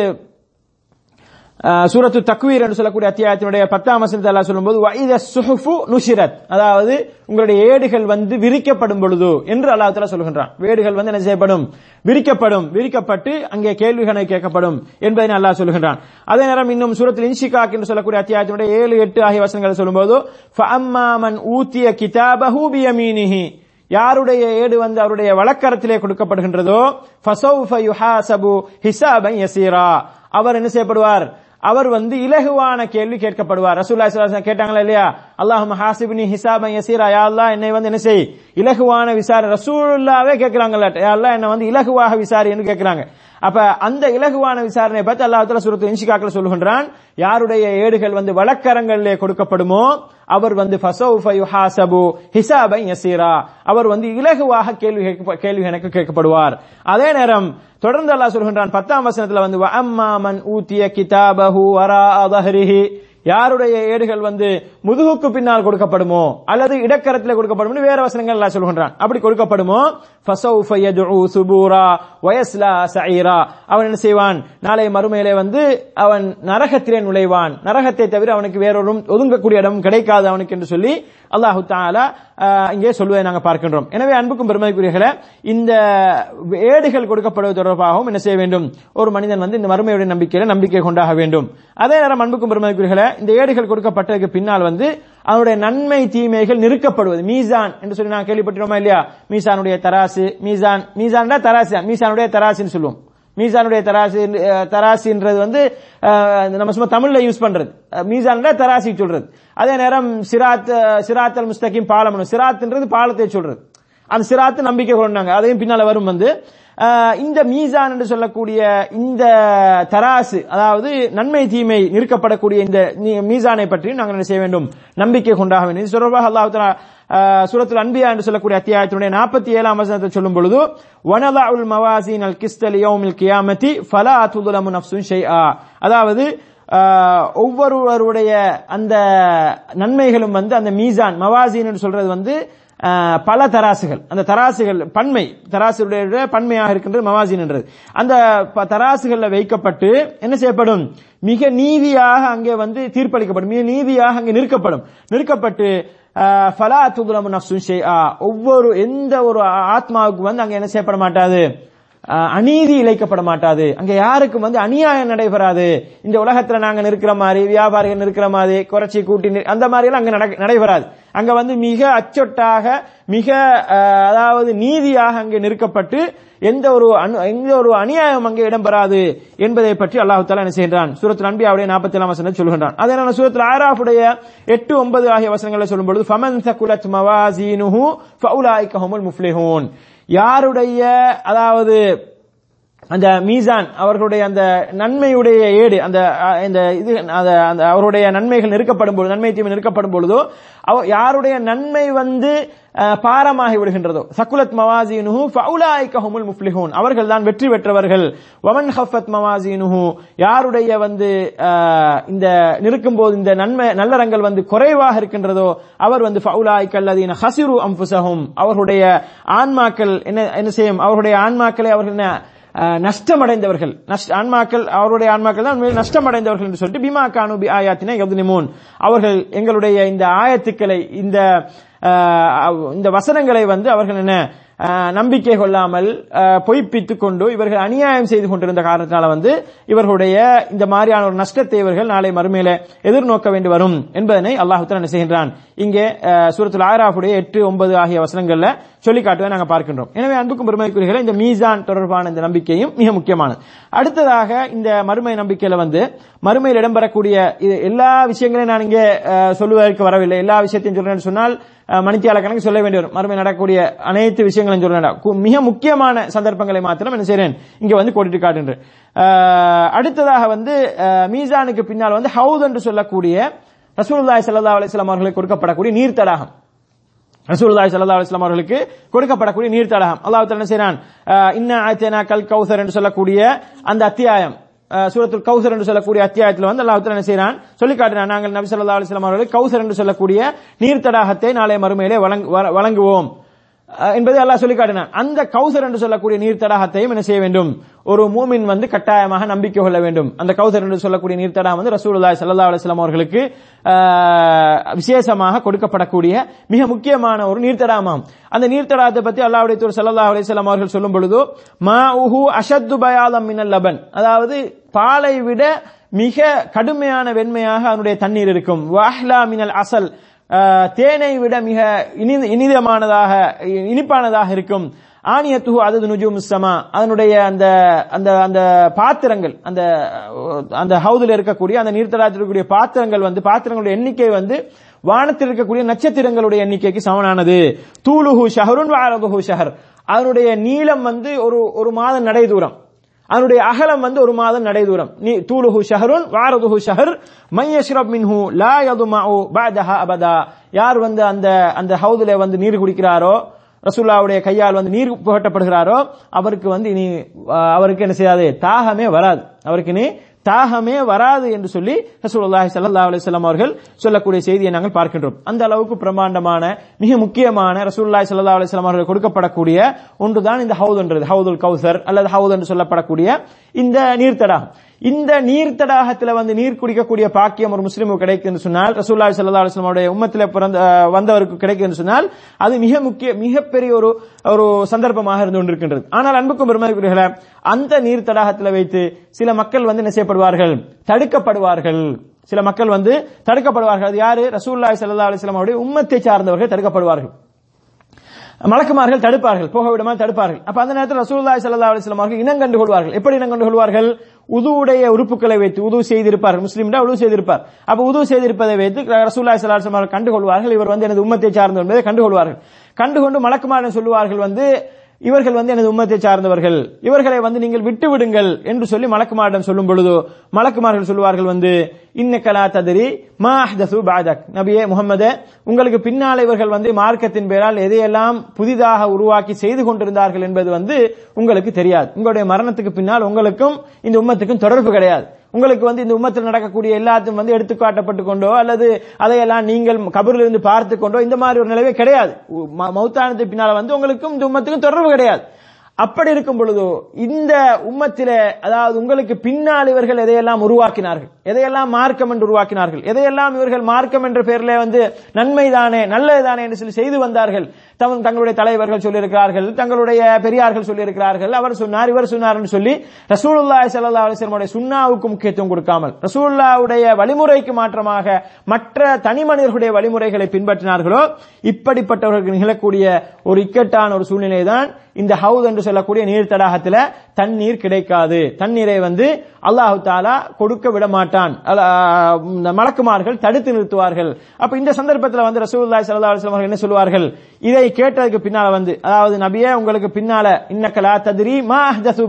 சூரத்து தக்வீர் என்று சொல்லக்கூடிய அத்தியாயத்தினுடைய பத்தாம் வசனத்தை அல்லாஹ் சொல்லும்போது வைத சுஹுஃபு நுஷிரத். அதாவது உங்களுடைய ஏடுகள் வந்து விரிக்கப்படும் பொழுது என்று அல்லாஹ் தஆலா சொல்கின்றான். வேடுகள் வந்து என்ன செய்யப்படும்? விரிக்கப்படும். விரிக்கப்பட்டு அங்கே கேள்விகளை கேட்கப்படும் என்பதை அல்லா சொல்கின்றான். அதே நேரம் இன்னும் சூரத்தில் இன்ஷிகாக் என்று சொல்லக்கூடிய அத்தியாயத்தினுடைய ஏழு எட்டு ஆகிய வசனங்களை சொல்லும்போது ஃபஅம்மாமன் ஊத்திய கிதாபஹு பியமீனிஹி. யாருடைய ஏடு வந்து அவருடைய வழக்கரத்திலே கொடுக்கப்படுகின்றதோ ஃபசௌஃப யுஹாசபு ஹிசாபன் யசீரா. அவர் என்ன செய்யப்படுவார்? அவர் வந்து இலகுவான கேள்வி கேட்கப்படுவார். ரசூலுல்லாஹி கேட்டாங்களா இல்லையா? அல்லாஹும்ம ஹாசிபினி ஹிசாபன் யசீரா. யா அல்லாஹ் என்னை வந்து என்ன செய்? இலகுவான விசாரி ரசூல்லாவே கேட்கறாங்கல்ல. யாழ்லா என்ன வந்து இலகுவாக விசாரி என்று கேட்கறாங்க. அப்ப அந்த இலகுவான விசாரணை பார்த்து அல்லாஹ் சுரத்து சூரத்து இன்ஷிகாக்கள் சொல்லுகின்றான். யாருடைய ஏடுகள் வந்து வழக்கரங்களிலே கொடுக்கப்படுமோ அவர் வந்து ஃபசௌஃப யுஹாசபு யசீரா. அவர் வந்து இலகுவாக கேள்வி கேள்வி எனக்கு கேட்கப்படுவார். அதே நேரம் தொடர்ந்து அல்லாஹ் சொல்கின்றான் பத்தாம் வசனத்துல வந்து அம்மாமன் ஊத்திய கிதாபஹு வரா யாருடைய ஏடுகள் வந்து முதுகுக்கு பின்னால் கொடுக்கப்படுமோ அல்லது இடக்கரத்தில் கொடுக்கப்படுமோ வேற வசனங்கள் எல்லாம் சொல்கின்றான். அப்படி கொடுக்கப்படுமோ சுபூரா வயஸ்லா சைரா அவன் என்ன செய்வான்? நாளை மறுமையிலே வந்து அவன் நரகத்திலே நுழைவான். நரகத்தை தவிர அவனுக்கு வேறொரு ஒதுங்கக்கூடிய இடம் கிடைக்காது அவனுக்கு என்று சொல்லி அல்லாஹு தாலா இங்கே சொல்வதை நாங்கள் பார்க்கின்றோம். எனவே அன்புக்கும் பெருமதிக்குரியர்களே இந்த ஏடுகள் கொடுக்கப்படுவது தொடர்பாகவும் என்ன செய்ய வேண்டும்? ஒரு மனிதன் வந்து இந்த மறுமையுடைய நம்பிக்கையில நம்பிக்கை கொண்டாக வேண்டும். அதே நேரம் அன்புக்கும் பெருமதிக்குரியர்களே இந்த ஏடுகள் கொடுக்கப்பட்டதுக்கு பின்னால் வந்து அவனுடைய நன்மை தீமைகள் நிறுக்கப்படுவது மீசான் என்று சொல்லி நான் கேள்விப்பட்டிருமா இல்லையா? மீசானுடைய தராசு மீசான் மீசான்டா தராசு மீசானுடைய தராசுன்னு சொல்லுவோம். மீசானுடைய தராசு தராசின்றது வந்து நம்ம சும்மா தமிழ்ல யூஸ் பண்றது. மீசான் தராசி சொல்றது. அதே நேரம் சிராத் சிராத் சிராத்தல் முஸ்தகிம் பாலம் சிராத்ன்றது பாலத்தை சொல்றது. அந்த சிராத்து நம்பிக்கை கொண்டாங்க. அதையும் பின்னால வரும் வந்து இந்த மீசான் என்று சொல்லக்கூடிய இந்த தராசு அதாவது நன்மை தீமை நிற்கப்படக்கூடிய இந்த நீ- மீசானை பற்றியும் நாங்கள் என்ன செய்ய வேண்டும்? நம்பிக்கை கொண்டாக வேண்டும். இது தொடர்பாக அல்லாஹ் சூரத்துல் அன்பியா என்று சொல்லக்கூடிய அத்தியாயத்தினுடைய நாற்பத்தி ஏழாம் வசனத்தை சொல்லும் பொழுது வனலாஉல் மவாசின் அல் கிஸ்தல் யோமில் கியாமத்தி ஃபலா துதுலமு நஃப்சுன் ஷைஆ. அதாவது ஒவ்வொருவருடைய அந்த நன்மைகளும் வந்து அந்த மீசான் மவாசின் என்று சொல்றது வந்து பல தராசுகள். அந்த தராசுகள் பன்மை தராசுடைய பன்மையாக இருக்கின்றது மவாசின் என்றது. அந்த ப- தராசுகள்ல வைக்கப்பட்டு என்ன செய்யப்படும்? மிக நீதியாக அங்கே வந்து தீர்ப்பளிக்கப்படும். மிக நீதியாக அங்கே நிற்கப்படும். நிற்கப்பட்டு ஃபலா துதுலமு நஃப்சுன் ஒவ்வொரு எந்த ஒரு ஆத்மாவுக்கு வந்து அங்கே என்ன செய்யப்பட மாட்டாது? அநீதி இழைக்கப்பட மாட்டாது. அங்க யாருக்கும் வந்து அநியாயம் நடைபெறாது. இந்த உலகத்துல நாங்க நிற்கிற மாதிரி வியாபாரிகள் நிற்கிற மாதிரி குறைச்சி கூட்டி அந்த மாதிரி எல்லாம் அங்க நடைபெறாது. அங்க வந்து மிக அச்சொட்டாக மிக அதாவது நீதியாக அங்கே நிற்கப்பட்டு எந்த ஒரு எந்த ஒரு அநியாயம் அங்கே இடம்பெறாது என்பதை பற்றி அல்லாஹ் தாலா என்ன செய்கிறான் சூரத்தில் அன்பியாவுடைய நாற்பத்தி ஏழாம் வசனம் சொல்கிறான் அதே நான் சூரத்தில் ஆராஃபுடைய எட்டு ஒன்பது ஆகிய வசனங்களை சொல்லும்பொழுது ஃபமன் சகுலத் மவாசீனுஹு ஃபவுலாயிக ஹுமுல் முஃப்லிஹூன். யாருடைய அதாவது அந்த மீசான் அவர்களுடைய அந்த நன்மையுடைய ஏடு அந்த இந்த இது அந்த அந்த அவருடைய நன்மைகள் நெருக்கப்படும் பொழுது நன்மை தீமை நெருக்கப்படும் பொழுதோ அவ யாருடைய நன்மை வந்து பாரமாகி விடுகின்றதோ. சகுலத் மவாசினுஹு ஃபவுலாய்கஹுமுல் முஃப்லிஹூன். அவர்கள் தான் வெற்றி பெற்றவர்கள். வமன் ஹஃபத் மவாசினுஹு யாருடைய வந்து இந்த நிற்கும் போது இந்த நன்மை நல்லறங்கள் வந்து குறைவாக இருக்கின்றதோ அவர் வந்து ஃபவுலாய்கல்லதீன ஹசிரு அம்புசஹும் அவர்களுடைய ஆன்மாக்கள் என்ன என்ன செய்யும்? அவர்களுடைய ஆன்மாக்களை அவர்கள் என்ன நஷ்டமடைந்தவர்கள். ஆன்மாக்கள் அவருடைய ஆன்மாக்கள் தான் நஷ்டமடைந்தவர்கள் என்று சொல்லிட்டு பிமா கானு பி ஆயாத்தினை அவர்கள் எங்களுடைய இந்த ஆயத்துக்களை இந்த இந்த வசனங்களை வந்து அவர்கள் என்ன நம்பிக்கை கொள்ளாமல் பொய்ப்பித்துக் கொண்டு இவர்கள் அநியாயம் செய்து கொண்டிருந்த காரணத்தினால வந்து இவர்களுடைய இந்த மாதிரியான ஒரு நஷ்டத்தை இவர்கள் நாளை மறுமையில எதிர்நோக்க வேண்டி வரும் என்பதனை அல்லாஹு என்ன செய்கின்றான். இங்கே சூரத்தில் ஆயராஃபுடைய எட்டு ஒன்பது ஆகிய வசனங்கள்ல சொல்லி காட்டுவதை நாங்கள் பார்க்கின்றோம். எனவே அன்புக்கும் பெருமைக்குரியர்கள் இந்த மீசான் தொடர்பான இந்த நம்பிக்கையும் மிக முக்கியமானது. அடுத்ததாக இந்த மறுமை நம்பிக்கையில வந்து மறுமையில் இடம்பெறக்கூடிய எல்லா விஷயங்களையும் நான் இங்கே சொல்லுவதற்கு வரவில்லை. எல்லா விஷயத்தையும் சொல்றேன்னு சொன்னால் மணித்தியால கணக்கு சொல்ல வேண்டி வரும். மறுமை நடக்கக்கூடிய அனைத்து விஷயங்களையும் சொல்ல வேண்டாம் மிக முக்கியமான சந்தர்ப்பங்களை மாத்திரம் என்ன செய்யறேன் இங்க வந்து கோடிட்டு காட்டுன்றேன் அடுத்ததாக வந்து மீசானுக்கு பின்னால் வந்து ஹவுத் என்று சொல்லக்கூடிய ரசூல்லாய் சல்லா அலிஸ்லாம் அவர்களுக்கு கொடுக்கப்படக்கூடிய நீர் தடாகம் ரசூலுல்லாஹி ஸல்லல்லாஹு அலைஹி வஸல்லம் அவர்களுக்கு கொடுக்கப்படக்கூடிய நீர் தடாகம் அல்லாஹ் என்ன செய்றான்? இன்ன இன்னா ஆத்தனா கல் கௌசர் என்று சொல்லக்கூடிய அந்த அத்தியாயம். சூரத்துல் கௌசர் என்று சொல்லக்கூடிய அத்தியாயத்தில் வந்து அல்லாஹ் என்ன செய்யறான் சொல்லி காட்டுறான் நாங்கள் நபி சொல்லா அலைஹி வஸல்லம் அவர்களுக்கு கௌசர் என்று சொல்லக்கூடிய நீர் தடாகத்தை நாளை மறுமையிலே வ- வழங்குவோம். என்பதை அல்லாஹ் சொல்லி காட்டினான். அந்த கௌசர் என்று சொல்லக்கூடிய நீர் தடாகத்தையும் என்ன செய்ய வேண்டும்? ஒரு மூமின் வந்து கட்டாயமாக நம்பிக்கை கொள்ள வேண்டும். அந்த கௌசர் என்று சொல்லக்கூடிய நீர் தடாகம் வந்து ரசூலுல்லாஹி சல்லா அலுவலாம் அவர்களுக்கு விசேஷமாக கொடுக்கப்படக்கூடிய மிக முக்கியமான ஒரு நீர்த்தடாகமாகும் அந்த நீர்த்தடாகத்தை பத்தி அல்லாவுடைய தூர் சல்லா அலைஹி அவர்கள் சொல்லும் பொழுது மாஉஹு அஷத்து பயாலம் மினல் லபன். அதாவது பாலை விட மிக கடுமையான வெண்மையாக அதனுடைய தண்ணீர் இருக்கும். வாஹ்லா மினல் அசல். தேனை விட மிக இனி- இனிதமானதாக இனிப்பானதாக இருக்கும். ஆனியத்துஹு அதது நுஜும் சமா அதனுடைய அந்த அந்த அந்த பாத்திரங்கள் அந்த அந்த ஹவுதில் இருக்கக்கூடிய அந்த நீர்த்தடாத்தில் இருக்கக்கூடிய பாத்திரங்கள் வந்து பாத்திரங்களுடைய எண்ணிக்கை வந்து வானத்தில் இருக்கக்கூடிய நட்சத்திரங்களுடைய எண்ணிக்கைக்கு சமனானது. தூலுஹு ஷஹருன் வாரதுஹு ஷஹர். அதனுடைய நீளம் வந்து ஒரு ஒரு மாத நடை தூரம் அதனுடைய அகலம் வந்து ஒரு மாதம் நடை தூரம் நீ தூளுஹு ஷஹருன் வாரதுஹு ஷஹர் மையஷ்ரப் மின்ஹு லா யதுமாஉ பஅதஹா அபதா. யார் வந்து அந்த அந்த ஹவுதுல வந்து நீர் குடிக்கிறாரோ ரசூல்லாவுடைய கையால் வந்து நீர் புகட்டப்படுகிறாரோ அவருக்கு வந்து இனி அவருக்கு என்ன செய்யாது? தாகமே வராது. அவருக்கு இனி தாகமே வராது என்று சொல்லி ரசூலுல்லாஹி சல்லா அலைஹி அவர்கள் சொல்லக்கூடிய செய்தியை நாங்கள் பார்க்கின்றோம். அந்த அளவுக்கு பிரமாண்டமான மிக முக்கியமான ரசூல்லாய் சல்லா அலைஹி அவர்கள் கொடுக்கப்படக்கூடிய ஒன்றுதான் இந்த ஹவுதுன்றது. ஹவுதுல் கௌசர் அல்லது ஹவுத் என்று சொல்லப்படக்கூடிய இந்த நீர்த்தடாகம். இந்த நீர் தடாகத்தில் வந்து நீர் குடிக்கக்கூடிய பாக்கியம் ஒரு முஸ்லீமுக்கு கிடைக்கும் என்று சொன்னால் ரசூல்லாய் சல்லா அலுவலம் அவருடைய உம்மத்தில் பிறந்த வந்தவருக்கு கிடைக்கும் என்று சொன்னால் அது மிக முக்கிய மிகப்பெரிய ஒரு ஒரு சந்தர்ப்பமாக இருந்து கொண்டிருக்கின்றது. ஆனால் அன்புக்கும் பெருமாள் அந்த நீர் தடாகத்தில் வைத்து சில மக்கள் வந்து என்ன செய்யப்படுவார்கள்? தடுக்கப்படுவார்கள். சில மக்கள் வந்து தடுக்கப்படுவார்கள். அது யாரு? ரசூல்லாய் சல்லா அலுவலம் அவருடைய உம்மத்தை சார்ந்தவர்கள் தடுக்கப்படுவார்கள். மலக்குமார்கள் தடுப்பார்கள் போக விடாமல் தடுப்பார்கள். அப்ப அந்த நேரத்தில் ரசூல்லாய் சல்லா அலைஹி அவர்கள் இனம் கண்டு கொள்வார்கள். எப்படி இனம் கண்டு கொள்வார்கள்? உதுவுடைய உறுப்புகளை வைத்து உதவு செய்திருப்பார்கள் முஸ்லீம்டா உதவு செய்திருப்பார். அப்ப உது செய்திருப்பதை வைத்து ரசூல்லாய் சல்லா அவர்கள் கண்டு கொள்வார்கள். இவர் வந்து எனது உம்மத்தை சார்ந்தவர் என்பதை கண்டு கொள்வார்கள். கண்டுகொண்டு மலக்குமாரன் சொல்லுவார்கள் வந்து இவர்கள் வந்து எனது உம்மத்தை சார்ந்தவர்கள். இவர்களை வந்து நீங்கள் விட்டு விடுங்கள் என்று சொல்லி மலக்குமாரிடம் சொல்லும் பொழுது மலக்குமார்கள் சொல்லுவார்கள் வந்து இன்னக்கலா ததிரி மா பாதக் நபியே முகமது உங்களுக்கு பின்னால் இவர்கள் வந்து மார்க்கத்தின் பேரால் எதையெல்லாம் புதிதாக உருவாக்கி செய்து கொண்டிருந்தார்கள் என்பது வந்து உங்களுக்கு தெரியாது. உங்களுடைய மரணத்துக்கு பின்னால் உங்களுக்கும் இந்த உம்மத்துக்கும் தொடர்பு கிடையாது. உங்களுக்கு வந்து இந்த உம்மத்தில் நடக்கக்கூடிய எல்லாத்தையும் வந்து எடுத்துக்காட்டப்பட்டு கொண்டோ அல்லது அதையெல்லாம் நீங்கள் கபரிலிருந்து பார்த்து கொண்டோ இந்த மாதிரி ஒரு நிலவே கிடையாது. ம- மௌத்தானத்துக்கு பின்னால வந்து உங்களுக்கும் இந்த உம்மத்துக்கும் தொடர்பு கிடையாது. அப்படி இருக்கும் பொழுதோ இந்த உம்மத்தில அதாவது உங்களுக்கு பின்னால் இவர்கள் எதையெல்லாம் உருவாக்கினார்கள் எதையெல்லாம் மார்க்கம் என்று உருவாக்கினார்கள் எதையெல்லாம் இவர்கள் மார்க்கம் என்ற பெயரில் வந்து நன்மைதானே நல்லதுதானே என்று சொல்லி செய்து வந்தார்கள் தம் தங்களுடைய தலைவர்கள் சொல்லியிருக்கிறார்கள் தங்களுடைய பெரியார்கள் சொல்லியிருக்கிறார்கள். அவர் சொன்னார் இவர் சொன்னார் என்று சொல்லி ரசூலுல்லாஹி சல்லா அலைஹி சுண்ணாவுக்கு முக்கியத்துவம் கொடுக்காமல் ரசூல்லாவுடைய வழிமுறைக்கு மாற்றமாக மற்ற தனி மனிதர்களுடைய வழிமுறைகளை பின்பற்றினார்களோ இப்படிப்பட்டவர்களுக்கு நிகழக்கூடிய ஒரு இக்கட்டான ஒரு சூழ்நிலை தான் இந்த ஹவுத் என்று சொல்லக்கூடிய நீர் தடாகத்தில் தண்ணீர் கிடைக்காது. தண்ணீரை வந்து அல்லாஹு தாலா கொடுக்க விட மாட்டான். மலக்குமார்கள் தடுத்து நிறுத்துவார்கள். அப்ப இந்த சந்தர்ப்பத்தில் வந்து ரசூல்லா சல்லா அலைஹி என்ன சொல்வார்கள் இதை கேட்டதுக்கு பின்னால வந்து அதாவது நபியே உங்களுக்கு பின்னால இன்னக்கலா ததிரி மா அஹ்தசு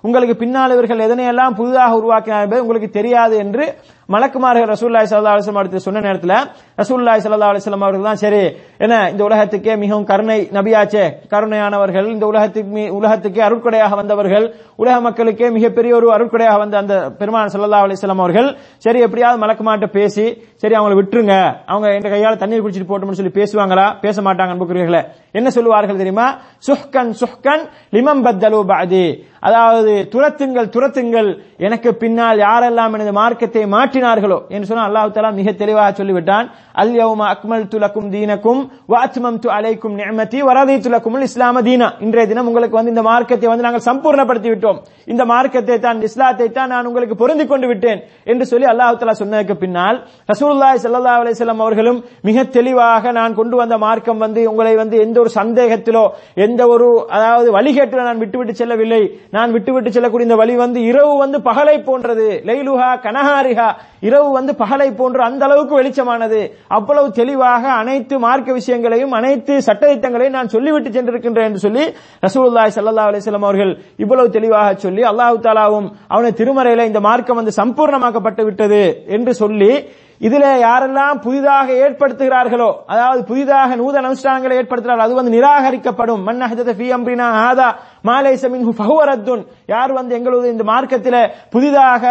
உங்களுக்கு பின்னால் இவர்கள் எதனையெல்லாம் புதிதாக உருவாக்கினார் என்பது உங்களுக்கு தெரியாது என்று மலக்குமார்கள் ரசூல்லாய் சல்லா அலைஹி அடுத்து சொன்ன நேரத்தில் ரசூல்லாய் சல்லா அலிஸ்லாம் அவர்கள் தான் சரி என்ன இந்த உலகத்துக்கே மிகவும் கருணை நபியாச்சே கருணையானவர்கள் இந்த உலகத்துக்கு உலகத்துக்கே அருட்கொடையாக வந்தவர்கள் உலக மக்களுக்கே மிகப்பெரிய ஒரு அருட்கொடையாக வந்த அந்த பெருமான் சல்லா அலிஸ்லாம் அவர்கள் சரி எப்படியாவது மலக்குமார்ட்ட பேசி சரி அவங்களை விட்டுருங்க அவங்க எங்க கையால் தண்ணீர் குடிச்சிட்டு போட்டோம்னு சொல்லி பேசுவாங்களா? பேச மாட்டாங்க அன்புக்குரியர்களே என்ன சொல்லுவார்கள் தெரியுமா? சுஹ்கன் சுஹ்கன் லிமம் பத்தலு பாதி அதாவது துரத்துங்கள் துரத்துங்கள் எனக்கு பின்னால் யாரெல்லாம் எனது மார்க்கத்தை மாற்றினார்களோ? என்று சொன்னால் அல்லாஹ் தாலா மிக தெளிவாக சொல்லிவிட்டான் அல் யௌமா அக்மல் துலக்கும் தீனக்கும் வாத்மம் து அலைக்கும் நியமதி வரதை துலக்கும் இஸ்லாம தீனா. இன்றைய தினம் உங்களுக்கு வந்து இந்த மார்க்கத்தை வந்து நாங்கள் சம்பூர்ணப்படுத்தி விட்டோம் இந்த மார்க்கத்தை தான் இஸ்லாத்தை தான் நான் உங்களுக்கு பொருந்தி கொண்டு விட்டேன் என்று சொல்லி அல்லாஹ் தாலா சொன்னதுக்கு பின்னால் ரசூல்லாய் சல்லா அலிஸ்லாம் அவர்களும் மிக தெளிவாக நான் கொண்டு வந்த மார்க்கம் வந்து உங்களை வந்து எந்த ஒரு சந்தேகத்திலோ எந்த ஒரு அதாவது வழிகேட்டிலோ நான் விட்டுவிட்டு செல்லவில்லை. நான் விட்டுவிட்டு செல்லக்கூடிய இந்த வழி வந்து இரவு வந்து பகலை போன்றது. லைலுஹா கனஹாரிஹா இரவு வந்து பகலை போன்று அந்த அளவுக்கு வெளிச்சமானது. அவ்வளவு தெளிவாக அனைத்து மார்க்க விஷயங்களையும் அனைத்து சட்டத்திட்டங்களையும் நான் சொல்லிவிட்டு சென்றிருக்கின்றேன் என்று சொல்லி ரசூலுல்லாஹி சல்லா அலிஸ்லாம் அவர்கள் இவ்வளவு தெளிவாக சொல்லி அல்லாஹு தாலாவும் அவனை திருமறையில இந்த மார்க்கம் வந்து சம்பூர்ணமாக்கப்பட்டு விட்டது என்று சொல்லி இதுல யாரெல்லாம் புதிதாக ஏற்படுத்துகிறார்களோ அதாவது புதிதாக நூதன அனுஷ்டானங்களை ஏற்படுத்துகிறார்கள் அது வந்து நிராகரிக்கப்படும். மன்னஹதத ஃபி அம்ரினா ஆதா மாலைச மின்ஹு ஃபஹுவ ரத்துன் யார் வந்து எங்களது இந்த மார்க்கத்தில் புதிதாக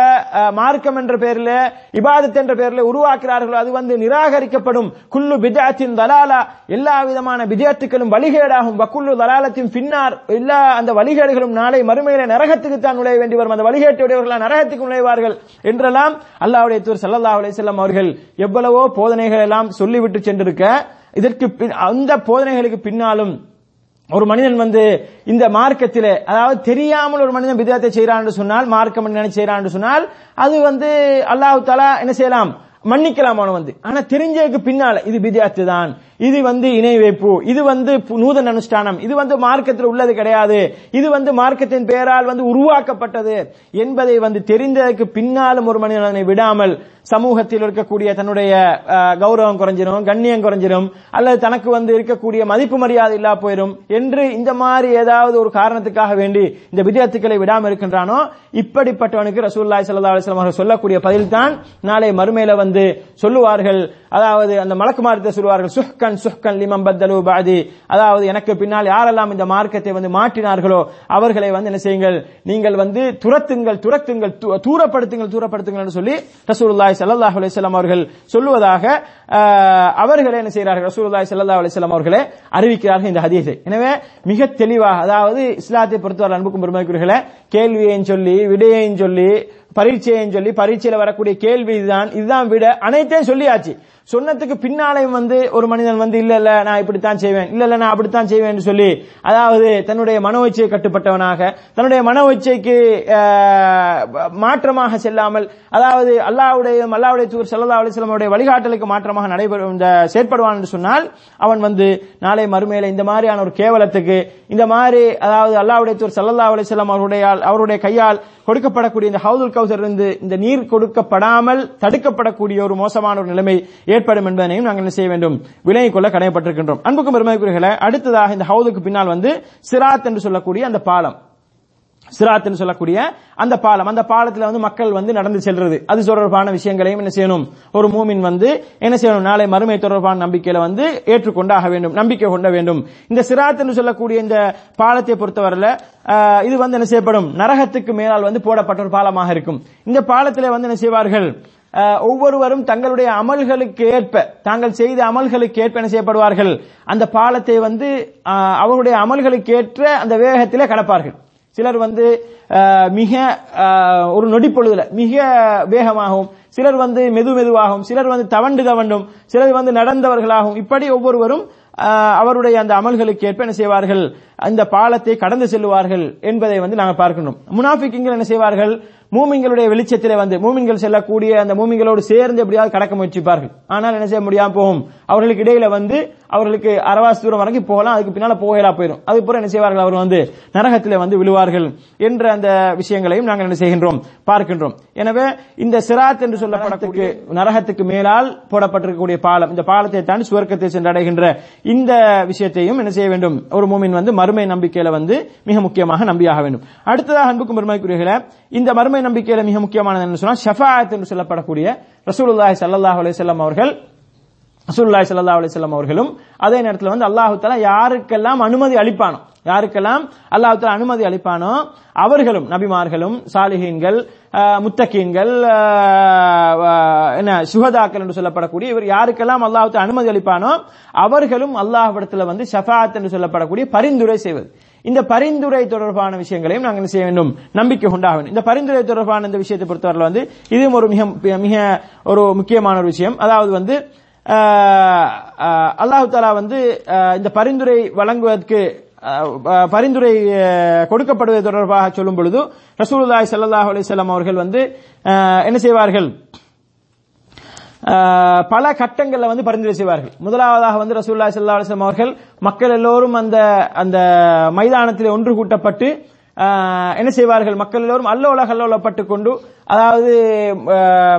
மார்க்கம் என்ற பெயரில் இபாதத் என்ற பெயரில் உருவாக்குகிறார்களோ அது வந்து நிராகரிக்கப்படும். குல்லு பிஜாத்தின் தலாலா. எல்லா விதமான பிஜாத்துக்களும் வழிகேடாகும். வக்குல்லு தலாலத்தின் பின்னார் எல்லா அந்த வழிகேடுகளும் நாளை மறுமையில நரகத்துக்கு தான் நுழைய வேண்டி வரும். அந்த வழிகேட்டுடையவர்கள் நரகத்துக்கு நுழைவார்கள். என்றெல்லாம் அல்லாவுடைய தூர் சல்லா அலிசல்லாம் அவர்கள் எவ்வளவோ போதனைகள் எல்லாம் சொல்லிவிட்டு சென்றிருக்க இதற்கு பின் அந்த போதனைகளுக்கு பின்னாலும் ஒரு மனிதன் வந்து இந்த மார்க்கத்தில் அதாவது தெரியாமல் ஒரு மனிதன் விதத்தை செய்யறான்னு சொன்னால் மார்க்கம் என்ன செய்யறான்னு சொன்னால் அது வந்து அல்லாஹு தாலா என்ன செய்யலாம்? மன்னிக்கலாம் அவன் வந்து. ஆனா தெரிஞ்சதுக்கு பின்னால இது பிதியாத்து தான் இது வந்து இணை வைப்பு இது வந்து பு- நூதன அனுஷ்டானம் இது வந்து மார்க்கத்தில் உள்ளது கிடையாது. இது வந்து மார்க்கத்தின் பெயரால் வந்து உருவாக்கப்பட்டது என்பதை வந்து தெரிந்ததற்கு பின்னாலும் ஒரு மனிதனை விடாமல் சமூகத்தில் இருக்கக்கூடிய தன்னுடைய கௌரவம் குறைஞ்சிரும் கண்ணியம் குறைஞ்சிரும் அல்லது தனக்கு வந்து இருக்கக்கூடிய மதிப்பு மரியாதை இல்லா போயிடும் என்று இந்த மாதிரி ஏதாவது ஒரு காரணத்துக்காக வேண்டி இந்த விதத்துக்களை விடாமல் இருக்கின்றானோ இப்படிப்பட்டவனுக்கு ரசூல்லாய் சல்லா அலிஸ்லாம் அவர்கள் சொல்லக்கூடிய பதில் தான் நாளை மறுமையில வந்து சொல்லுவார்கள். அதாவது அந்த மலக்குமாரத்தை சொல்லுவார்கள் சுஹ்கன் சுஹ்கன் லிமம் பத்தலு பாதி அதாவது எனக்கு பின்னால் யாரெல்லாம் இந்த மார்க்கத்தை வந்து மாற்றினார்களோ அவர்களை வந்து என்ன செய்யுங்கள் நீங்கள் வந்து துரத்துங்கள் துரத்துங்கள் தூரப்படுத்துங்கள் தூரப்படுத்துங்கள் என்று சொல்லி ரசூலுல்லாய் சல்லாஹ் அலிஸ்லாம் அவர்கள் சொல்லுவதாக அவர்களை என்ன செய்கிறார்கள் ரசூலுல்லாய் சல்லா அலிஸ்லாம் வஸல்லம் அவர்களே அறிவிக்கிறார்கள் இந்த ஹதீஸை. எனவே மிக தெளிவாக அதாவது இஸ்லாத்தை பொறுத்தவரை அன்புக்கும் பெருமைக்குரியர்களே கேள்வியையும் சொல்லி விடையையும் சொல்லி பரீட்சையும் சொல்லி பரீட்சையில வரக்கூடிய கேள்வி இதுதான். இதுதான் விட அனைத்தையும் சொல்லியாச்சு. சொன்னதுக்கு பின்னாலையும் வந்து ஒரு மனிதன் வந்து இல்ல இல்ல நான் இப்படித்தான் செய்வேன். இல்ல இல்ல நான் அப்படித்தான் செய்வேன் சொல்லி அதாவது தன்னுடைய மனோச்சையை கட்டுப்பட்டவனாக தன்னுடைய மனோச்சைக்கு மாற்றமாக செல்லாமல் அதாவது அல்லாவுடைய அல்லாவுடைய தூர் ஸல்லல்லாஹு அலைஹி வழிகாட்டலுக்கு மாற்றமாக நடைபெறும் இந்த செயற்படுவான் என்று சொன்னால் அவன் வந்து நாளை மறுமையில இந்த மாதிரியான ஒரு கேவலத்துக்கு இந்த மாதிரி அதாவது அல்லாவுடைய தூர் ஸல்லல்லாஹு அலைஹி அவருடைய அவருடைய கையால் கொடுக்கப்படக்கூடிய இந்த ஹவுதுல் கௌசர் இருந்து இந்த நீர் கொடுக்கப்படாமல் தடுக்கப்படக்கூடிய ஒரு மோசமான ஒரு நிலைமை ஏற்படும் என்பதனையும் நாங்கள் என்ன செய்ய வேண்டும்? விலகிக் கொள்ள கடமைப்பட்டிருக்கின்றோம் அன்புக்கும் பெருமைக்குரியர்களே அடுத்ததாக இந்த ஹவுதுக்கு பின்னால் வந்து சிராத் என்று சொல்லக்கூடிய அந்த பாலம். சிராத்னு சொல்லக்கூடிய அந்த பாலம். அந்த பாலத்துல வந்து மக்கள் வந்து நடந்து செல்றது. அது தொடர்பான விஷயங்களையும் என்ன செய்யணும்? ஒரு மூமின் வந்து என்ன செய்யணும்? நாளை மறுமை தொடர்பான நம்பிக்கையில வந்து ஏற்றுக்கொண்டாக வேண்டும். நம்பிக்கை கொண்ட வேண்டும். இந்த சிராத்துன்னு சொல்லக்கூடிய இந்த பாலத்தை பொறுத்தவரையில இது வந்து என்ன செய்யப்படும்? நரகத்துக்கு மேலால் வந்து போடப்பட்ட ஒரு பாலமாக இருக்கும். இந்த பாலத்திலே வந்து என்ன செய்வார்கள்? ஒவ்வொருவரும் தங்களுடைய அமல்களுக்கு ஏற்ப தாங்கள் செய்த அமல்களுக்கு ஏற்ப என்ன செய்யப்படுவார்கள்? அந்த பாலத்தை வந்து அவருடைய அமல்களுக்கு ஏற்ற அந்த வேகத்திலே கடப்பார்கள். சிலர் வந்து மிக ஒரு நொடிப்பொழுதுல மிக வேகமாகவும் சிலர் வந்து மெது மெதுவாகவும் சிலர் வந்து தவண்டு தவண்டும் சிலர் வந்து நடந்தவர்களாகவும் இப்படி ஒவ்வொருவரும் அவருடைய அந்த அமல்களுக்கு ஏற்ப என்ன செய்வார்கள்? அந்த பாலத்தை கடந்து செல்லுவார்கள் என்பதை வந்து நாங்கள் பார்க்கணும். முனாஃபிக்கிங்கள் என்ன செய்வார்கள்? மூமிங்களுடைய வெளிச்சத்திலே வந்து மூமிங்கள் செல்லக்கூடிய அந்த மூமிங்களோடு சேர்ந்து எப்படியாவது கடக்க முயற்சிப்பார்கள். ஆனால் என்ன செய்ய முடியாம போகும்? அவர்களுக்கு இடையில வந்து அவர்களுக்கு அரவாசி தூரம் வரைக்கும் போகலாம். அதுக்கு பின்னால போகலா போயிடும் அதுக்கு பிறகு என்ன செய்வார்கள்? அவர் வந்து நரகத்திலே வந்து விழுவார்கள் என்ற அந்த விஷயங்களையும் நாங்கள் என்ன செய்கின்றோம்? பார்க்கின்றோம். எனவே இந்த சிராத் என்று சொல்லப்படக்கூடிய நரகத்துக்கு மேலால் போடப்பட்டிருக்கக்கூடிய பாலம் இந்த பாலத்தை தாண்டி சுவர்க்கத்தை சென்றடைகின்ற இந்த விஷயத்தையும் என்ன செய்ய வேண்டும்? ஒரு மூமின் வந்து மறுமை நம்பிக்கையில வந்து மிக முக்கியமாக நம்பியாக வேண்டும். அடுத்ததாக அன்புக்கும் பெருமைக்குரியர்களே இந்த மறுமை நம்பிக்கையில மிக முக்கியமானது என்ன சொன்னால் ஷஃபாத் என்று சொல்லப்படக்கூடிய ரசூலுல்லாஹி அலைஹி வஸல்லம் அவர்கள் ரசூலுல்லாஹி சல்லா அலைஹி அவர்களும் அதே நேரத்தில் வந்து அல்லாஹு தஆலா யாருக்கெல்லாம் அனுமதி அளிப்பானோ யாருக்கெல்லாம் அல்லாஹ் தஆலா அனுமதி அளிப்பானோ அவர்களும் நபிமார்களும் சாலிஹீன்கள் முத்தகீன்கள் என்ன சுகதாக்கள் என்று சொல்லப்படக்கூடிய இவர் யாருக்கெல்லாம் அல்லாஹ் அனுமதி அளிப்பானோ அவர்களும் அல்லாஹ்விடத்துல வந்து ஷஃபாத் என்று சொல்லப்படக்கூடிய பரிந்துரை செய்வது. இந்த பரிந்துரை தொடர்பான விஷயங்களையும் நாங்கள் என்ன செய்ய வேண்டும்? நம்பிக்கை உண்டாக வேண்டும். இந்த பரிந்துரை தொடர்பான இந்த விஷயத்தை பொறுத்தவரை வந்து இதுவும் ஒரு மிக மிக ஒரு முக்கியமான ஒரு விஷயம். அதாவது வந்து அல்லாஹு தாலா வந்து இந்த பரிந்துரை வழங்குவதற்கு பரிந்துரை கொடுக்கப்படுவது தொடர்பாக சொல்லும் பொழுது ரசூலுல்லாய் ஸல்லல்லாஹு அலிசல்லாம் அவர்கள் வந்து என்ன செய்வார்கள்? பல கட்டங்களில் வந்து பரிந்துரை செய்வார்கள். முதலாவதாக வந்து ரசூலுல்லாஹி சல்லா அலிஸ்லாம் அவர்கள் மக்கள் எல்லோரும் அந்த அந்த மைதானத்தில் ஒன்று கூட்டப்பட்டு என்ன செய்வார்கள்? மக்கள் எல்லோரும் அல்லோல கல்லோலப்பட்டு கொண்டு அதாவது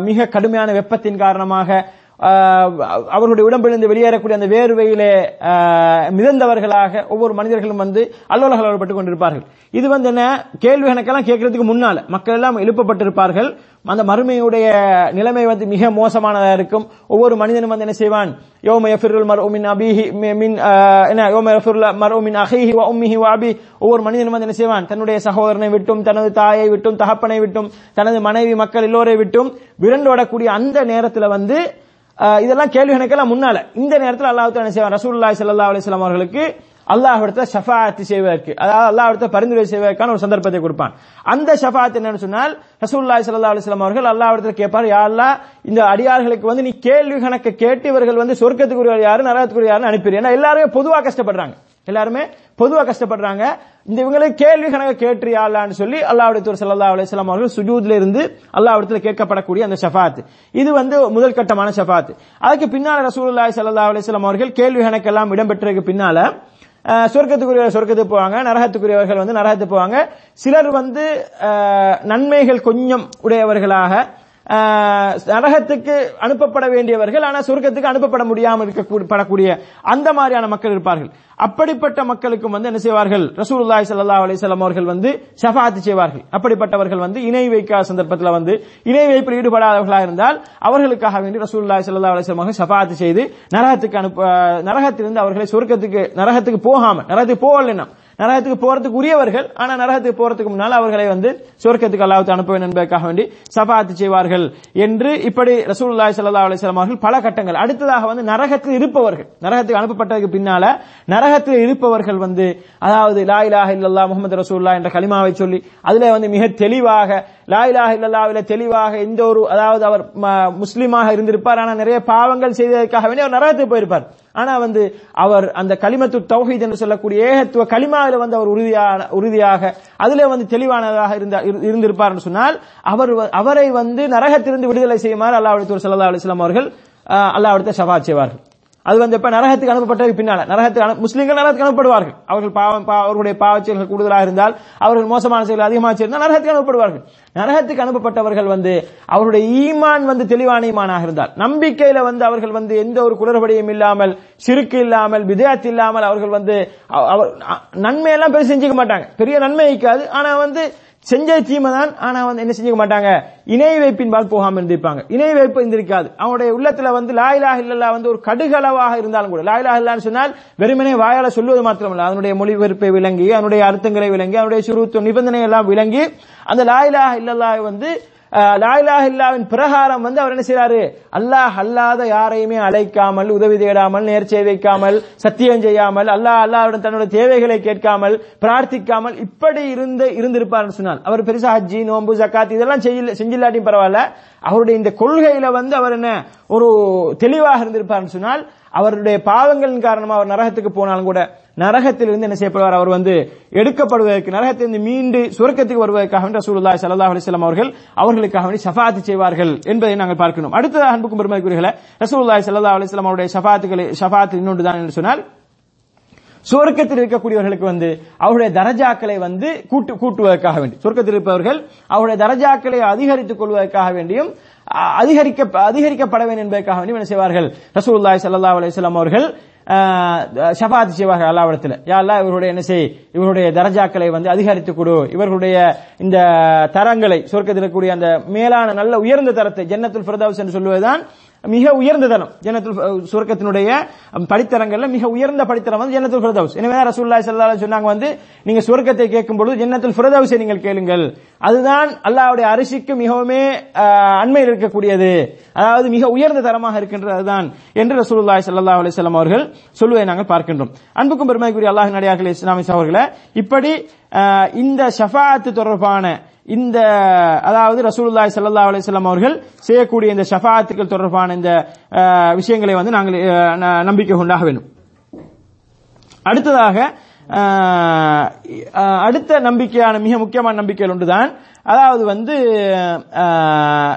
மிக கடுமையான வெப்பத்தின் காரணமாக அவர்களுடைய உடம்பிலிருந்து வெளியேறக்கூடிய அந்த வேர்வையிலே மிதந்தவர்களாக ஒவ்வொரு மனிதர்களும் வந்து அல்லோலகலப்பட்டுக் கொண்டிருப்பார்கள். இது வந்து என்ன? கேள்வி கணக்கெல்லாம் கேட்கறதுக்கு முன்னால மக்கள் எல்லாம் எழுப்பப்பட்டிருப்பார்கள். அந்த மறுமையுடைய நிலைமை வந்து மிக மோசமானதா இருக்கும். ஒவ்வொரு மனிதனும் வந்து என்ன செய்வான்? யோம யஃபிருல் மர்உ மின் அபீஹி மின் என்ன? யோம யஃபிருல் மர் மின் அஹீஹி வ உம்மிஹி வ அபி. ஒவ்வொரு மனிதனும் வந்து என்ன செய்வான்? தன்னுடைய சகோதரனை விட்டும் தனது தாயை விட்டும் தகப்பனை விட்டும் தனது மனைவி மக்கள் எல்லோரை விட்டும் விரண்டோடக்கூடிய அந்த நேரத்தில் வந்து இதெல்லாம் கேள்வி கணக்கெல்லாம் முன்னால. இந்த நேரத்தில் அல்லாஹ் என்ன செய்வான்? ரசூலுல்லாஹி சல்லா அலிஸ்லாம் அவர்களுக்கு அல்லாஹ்விடத்துல ஷஃபாஅத் செய்வதற்கு அதாவது அல்லாஹிடத்த பரிந்துரை செய்வதற்கான ஒரு சந்தர்ப்பத்தை கொடுப்பான். அந்த ஷஃபாஅத் என்னன்னு சொன்னால் ரசூல்லாய் சல்லா அலைஹி அவர்கள் அல்லாஹிடத்தில் கேட்பார். யா இந்த அடியார்களுக்கு வந்து நீ கேள்வி கணக்கு கேட்டு இவர்கள் வந்து சொர்க்கத்துக்குரிய யாரு நரகத்துக்குரிய யாருன்னு அனுப்பிடு. ஏன்னா எல்லாருமே பொதுவாக கஷ்டப்படுறாங்க. எல்லாருமே பொதுவா கஷ்டப்படுறாங்க. இந்த இவங்களுக்கு கேள்வி கணக்க கேட்டு அல்லான்னு சொல்லி அல்லாவுடைய தூர் ஸல்லல்லாஹு அவர்கள் சுஜூத்ல இருந்து அல்லாவிடத்தில் கேட்கப்படக்கூடிய அந்த ஷஃபாத். இது வந்து முதல் கட்டமான ஷஃபாத். அதுக்கு பின்னால ரசூலுல்லாஹி ஸல்லல்லாஹு அலைஹி அவர்கள் கேள்வி கணக்கெல்லாம் இடம்பெற்றதுக்கு பின்னால சொர்க்கத்துக்குரியவர் சொர்க்கத்துக்குரிய சொர்க்கத்துக்கு போவாங்க நரகத்துக்குரியவர்கள் வந்து நரகத்துக்கு போவாங்க. சிலர் வந்து நன்மைகள் கொஞ்சம் உடையவர்களாக நரகத்துக்கு அனுப்பப்பட வேண்டியவர்கள் ஆனா சொர்க்கத்துக்கு அனுப்பப்பட முடியாமல் இருக்கக்கூடிய படக்கூடிய அந்த மாதிரியான மக்கள் இருப்பார்கள். அப்படிப்பட்ட மக்களுக்கும் வந்து என்ன செய்வார்கள்? ரசூலுல்லாய் சல்லா அலிசல்லாம் அவர்கள் வந்து ஷஃபாத் செய்வார்கள். அப்படிப்பட்டவர்கள் வந்து இணை வைக்காத சந்தர்ப்பத்தில் வந்து இணை வைப்பில் ஈடுபடாதவர்களாக இருந்தால் அவர்களுக்காக வேண்டி ரசூலுல்லாஹி சல்லா அலைஹி அவர்கள் ஷஃபாத் செய்து நரகத்துக்கு அனுப்ப நரகத்திலிருந்து அவர்களை சொர்க்கத்துக்கு நரகத்துக்கு போகாம நரகத்துக்கு போகல நரகத்துக்கு போறதுக்கு உரியவர்கள் ஆனா நரகத்துக்கு போறதுக்கு முன்னால் அவர்களை வந்து சொர்க்கத்துக்கு அல்லாவுக்கு அனுப்ப வேண்டும் என்பதற்காக வேண்டி சபாத்து செய்வார்கள் என்று இப்படி ரசூல்லாய் சல்லா அலிஸ்லாம் அவர்கள் பல கட்டங்கள். அடுத்ததாக வந்து நரகத்தில் இருப்பவர்கள். நரகத்துக்கு அனுப்பப்பட்டதுக்கு பின்னால நரகத்தில் இருப்பவர்கள் வந்து அதாவது லா இலாஹ இல்லல்லா முகமது ரசூலுல்லாஹ் என்ற கலிமாவை சொல்லி அதுல வந்து மிக தெளிவாக லாயிலாக இலாஹ தெளிவாக எந்த ஒரு அதாவது அவர் ம- இருந்திருப்பார். ஆனா நிறைய பாவங்கள் செய்ததற்காக வேண்டிய அவர் நரகத்துக்கு போயிருப்பார். ஆனா வந்து அவர் அந்த களிமத்து தௌஹீத் என்று சொல்லக்கூடிய ஏகத்துவ களிமாவில வந்து அவர் உறுதியான உறுதியாக அதிலே வந்து தெளிவானதாக இருந்த இரு- இருந்திருப்பார் என்று சொன்னால் அவர் வ- அவரை வந்து நரகத்திலிருந்து விடுதலை செய்யுமாறு அல்லாஹ் ஸல்லல்லாஹு அலைஹி வஸல்லம் அவர்கள் அல்லாஹ் சபா செய்வார்கள். அது வந்து எப்ப நரகத்துக்கு அனுப்பப்பட்டது பின்னால நரகத்துக்கு முஸ்லீம்கள் நரகத்துக்கு அனுப்பப்படுவார்கள். அவர்கள் பாவம் பா- அவர்களுடைய பாவச்செயல்கள் கூடுதலாக இருந்தால் அவர்கள் மோசமான செயல்கள் அதிகமாக செய்தால் நரகத்துக்கு அனுப்பப்படுவார்கள். நரகத்துக்கு அனுப்பப்பட்டவர்கள் வந்து அவருடைய ஈமான் வந்து தெளிவான ஈமானாக இருந்தால் நம்பிக்கையில வந்து அவர்கள் வந்து எந்த ஒரு குளறுபடியும் இல்லாமல் சிறுக்கு இல்லாமல் விதயாத்து இல்லாமல் அவர்கள் வந்து அவர் நன்மையெல்லாம் பெரிய செஞ்சுக்க மாட்டாங்க. பெரிய நன்மை இருக்காது ஆனா வந்து செஞ்ச தீமை தான் ஆனா வந்து என்ன செஞ்சுக்க மாட்டாங்க? இணை வைப்பின்பால் போகாம இருந்திருப்பாங்க. இணை வைப்பு இருந்திருக்காது. அவனுடைய உள்ளத்துல வந்து லாயிலா இல்லல்லா வந்து ஒரு கடுகளவாக இருந்தாலும் கூட லாயிலா இல்லான்னு சொன்னால் வெறுமனே வாயால சொல்லுவது மாத்திரமல்ல. அதனுடைய மொழிபெயர்ப்பை விளங்கி அதனுடைய அர்த்தங்களை விளங்கி அதனுடைய சுருத்துவ நிபந்தனை எல்லாம் விளங்கி அந்த லாயிலா இல்லல்லா வந்து அஹ், லா இல்லாவின் பிரகாரம் வந்து அவர் என்ன செய்யறாரு அல்லாஹ் அல்லாத யாரையுமே அழைக்காமல் உதவி தேடாமல் நேர்ச்சை வைக்காமல் சத்தியம் செய்யாமல் அல்லாஹ் அல்லாவுடன் தன்னுடைய தேவைகளை கேட்காமல் பிரார்த்திக்காமல் இப்படி இருந்து இருந்திருப்பார் சொன்னால் அவர் பெருசா ஹஜ்ஜி நோன்பு ஜக்காத் இதெல்லாம் செய்யல செஞ்சில்லாட்டியும் பரவாயில்ல. அவருடைய இந்த கொள்கையில வந்து அவர் என்ன ஒரு தெளிவாக இருந்திருப்பார்னு சொன்னால் அவருடைய பாவங்களின் காரணமா அவர் நரகத்துக்கு போனாலும் கூட நரகத்திலிருந்து என்ன செய்யப்படுவார்? அவர் வந்து எடுக்கப்படுவதற்கு நரகத்திலிருந்து மீண்டு சுரக்கத்துக்கு வருவதற்காக ரசூலுல்லா சல்லா அலிஸ்லாம் அவர்கள் அவர்களுக்காக வேண்டி செய்வார்கள் என்பதை நாங்கள் பார்க்கணும் அடுத்ததாக அன்புக்கும் பெருமைக்குரியர்களே ரசூலுல்லாஹி ஸல்லல்லாஹு அலைஹி அவருடைய சஃபாத்துகளை சஃபாத்து இன்னொன்று தான் என்று சொன்னால் சுவர்க்கத்தில் இருக்கக்கூடியவர்களுக்கு வந்து அவருடைய தரஜாக்களை வந்து கூட்டு கூட்டுவதற்காக வேண்டி. சுவர்க்கத்தில் இருப்பவர்கள் அவருடைய தரஜாக்களை அதிகரித்துக் கொள்வதற்காக வேண்டியும் அதிகரிக்க அதிகரிக்கப்பட வேண்டும் என்பதற்காக வேண்டியும் என்ன செய்வார்கள்? ரசூல்லாய் சல்லா அலிஸ்லாம் அவர்கள் ஷபாத் செய்வார்கள் அல்லாவிடத்தில் யா இவருடைய என்ன செய் இவருடைய தரஜாக்களை வந்து அதிகரித்துக் கொடு. இவர்களுடைய இந்த தரங்களை சொர்க்கத்தில் இருக்கக்கூடிய அந்த மேலான நல்ல உயர்ந்த தரத்தை ஜன்னத்துல் ஃபிர்தௌஸ் என்று சொல்லுவதுதான் மிக உயர்ந்த தரம் ஜனத்துல் ஃப- சுவர்க்கத்தினுடைய படித்தரங்கள்ல மிக உயர்ந்த படித்தரம் வந்து ஜன்னத்துல் ஃபிரதவுஸ் எனவே ரசூல்லா ரசூலுல்லாஹி சொன்னாங்க வந்து நீங்க சுவர்க்கத்தை கேட்கும் பொழுது ஜன்னத்துல் ஃபிரதவுஸை நீங்கள் கேளுங்கள். அதுதான் அல்லாஹ்வுடைய அரிசிக்கு மிகவுமே அண்மையில் இருக்கக்கூடியது. அதாவது மிக உயர்ந்த தரமாக இருக்கின்றது அதுதான் என்று ரசூல்லா ஸல்லல்லாஹு அலிசல்லாம் அவர்கள் சொல்லுவதை நாங்கள் பார்க்கின்றோம். அன்புக்கும் பெருமைக்குரிய அல்லாஹ் நடிகார்களே இஸ்லாமிஸ் அவர்களை இப்படி இந்த ஷஃபாத்து தொடர்பான இந்த அதாவது ரசூலுல்லாய் சல்லா அலிஸ்லாம் அவர்கள் செய்யக்கூடிய இந்த ஷஃபாத்துக்கள் தொடர்பான இந்த விஷயங்களை வந்து நாங்கள் ந- நம்பிக்கை கொண்டாக வேண்டும். அடுத்ததாக அடுத்த நம்பிக்கையான மிக முக்கியமான நம்பிக்கைகள் ஒன்றுதான். அதாவது வந்து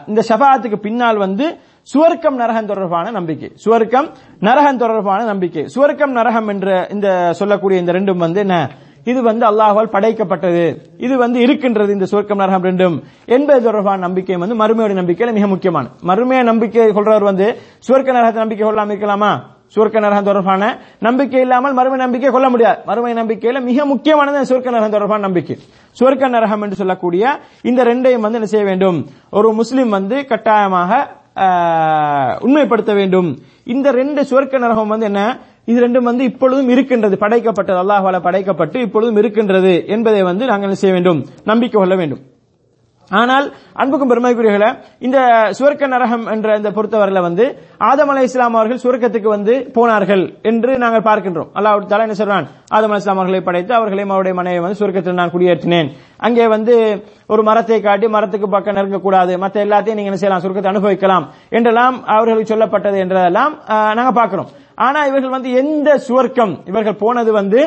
இந்த ஷஃபாத்துக்கு பின்னால் வந்து சுவர்க்கம் நரகம் தொடர்பான நம்பிக்கை. சுவர்க்கம் நரகம் தொடர்பான நம்பிக்கை. சுவர்க்கம் நரகம் என்ற இந்த சொல்லக்கூடிய இந்த ரெண்டும் வந்து என்ன? இது வந்து அல்லாஹ்வால் படைக்கப்பட்டது. இது வந்து இருக்கின்றது இந்த சுவர்க்கம் நரகம் ரெண்டும். என்பது தொடர்பான நம்பிக்கை வந்து மறுமையோட நம்பிக்கையில மிக முக்கியமான. மறுமைய நம்பிக்கை கொள்றவர் வந்து சுவர்க்க நரகத்தை நம்பிக்கை கொள்ளாம இருக்கலாமா? சுவர்க்க நரகம் தொடர்பான நம்பிக்கை இல்லாமல் மறுமை நம்பிக்கை கொள்ள முடியாது. மறுமை நம்பிக்கையில மிக முக்கியமானது சுவர்க்க நரகம் தொடர்பான நம்பிக்கை. சுவர்க்க நரகம் என்று சொல்லக்கூடிய இந்த ரெண்டையும் வந்து என்ன செய்ய வேண்டும்? ஒரு முஸ்லிம் வந்து கட்டாயமாக உண்மைப்படுத்த வேண்டும். இந்த ரெண்டு சுவர்க்க நரகம் வந்து என்ன? இது ரெண்டும் வந்து இப்பொழுதும் இருக்கின்றது. படைக்கப்பட்டது. அல்லாஹால படைக்கப்பட்டு இப்பொழுதும் இருக்கின்றது என்பதை வந்து நாங்கள் செய்ய வேண்டும்? நம்பிக்கை கொள்ள வேண்டும். ஆனால் அன்புக்கும் பெருமைக்குரியர்களே இந்த சுவர்க்க நரகம் என்ற இந்த பொறுத்தவரையில வந்து ஆதம் அலை இஸ்லாம் அவர்கள் சுவர்க்கத்துக்கு வந்து போனார்கள் என்று நாங்கள் பார்க்கின்றோம். அல்லாஹ் தலா என்ன சொல்றான்? ஆதம் அலை இஸ்லாம் அவர்களை படைத்து அவர்களையும் அவருடைய மனைவி வந்து சுவர்க்கத்தில் நான் குடியேற்றினேன். அங்கே வந்து ஒரு மரத்தை காட்டி மரத்துக்கு பக்கம் நெருங்கக்கூடாது. மற்ற எல்லாத்தையும் நீங்க என்ன செய்யலாம்? சுருக்கத்தை அனுபவிக்கலாம் என்றெல்லாம் அவர்களுக்கு சொல்லப்பட்டது என்றதெல்லாம் நாங்கள் பார்க்கிறோம். ஆனா இவர்கள் வந்து எந்த சுவர்க்கம்? இவர்கள் போனது வந்து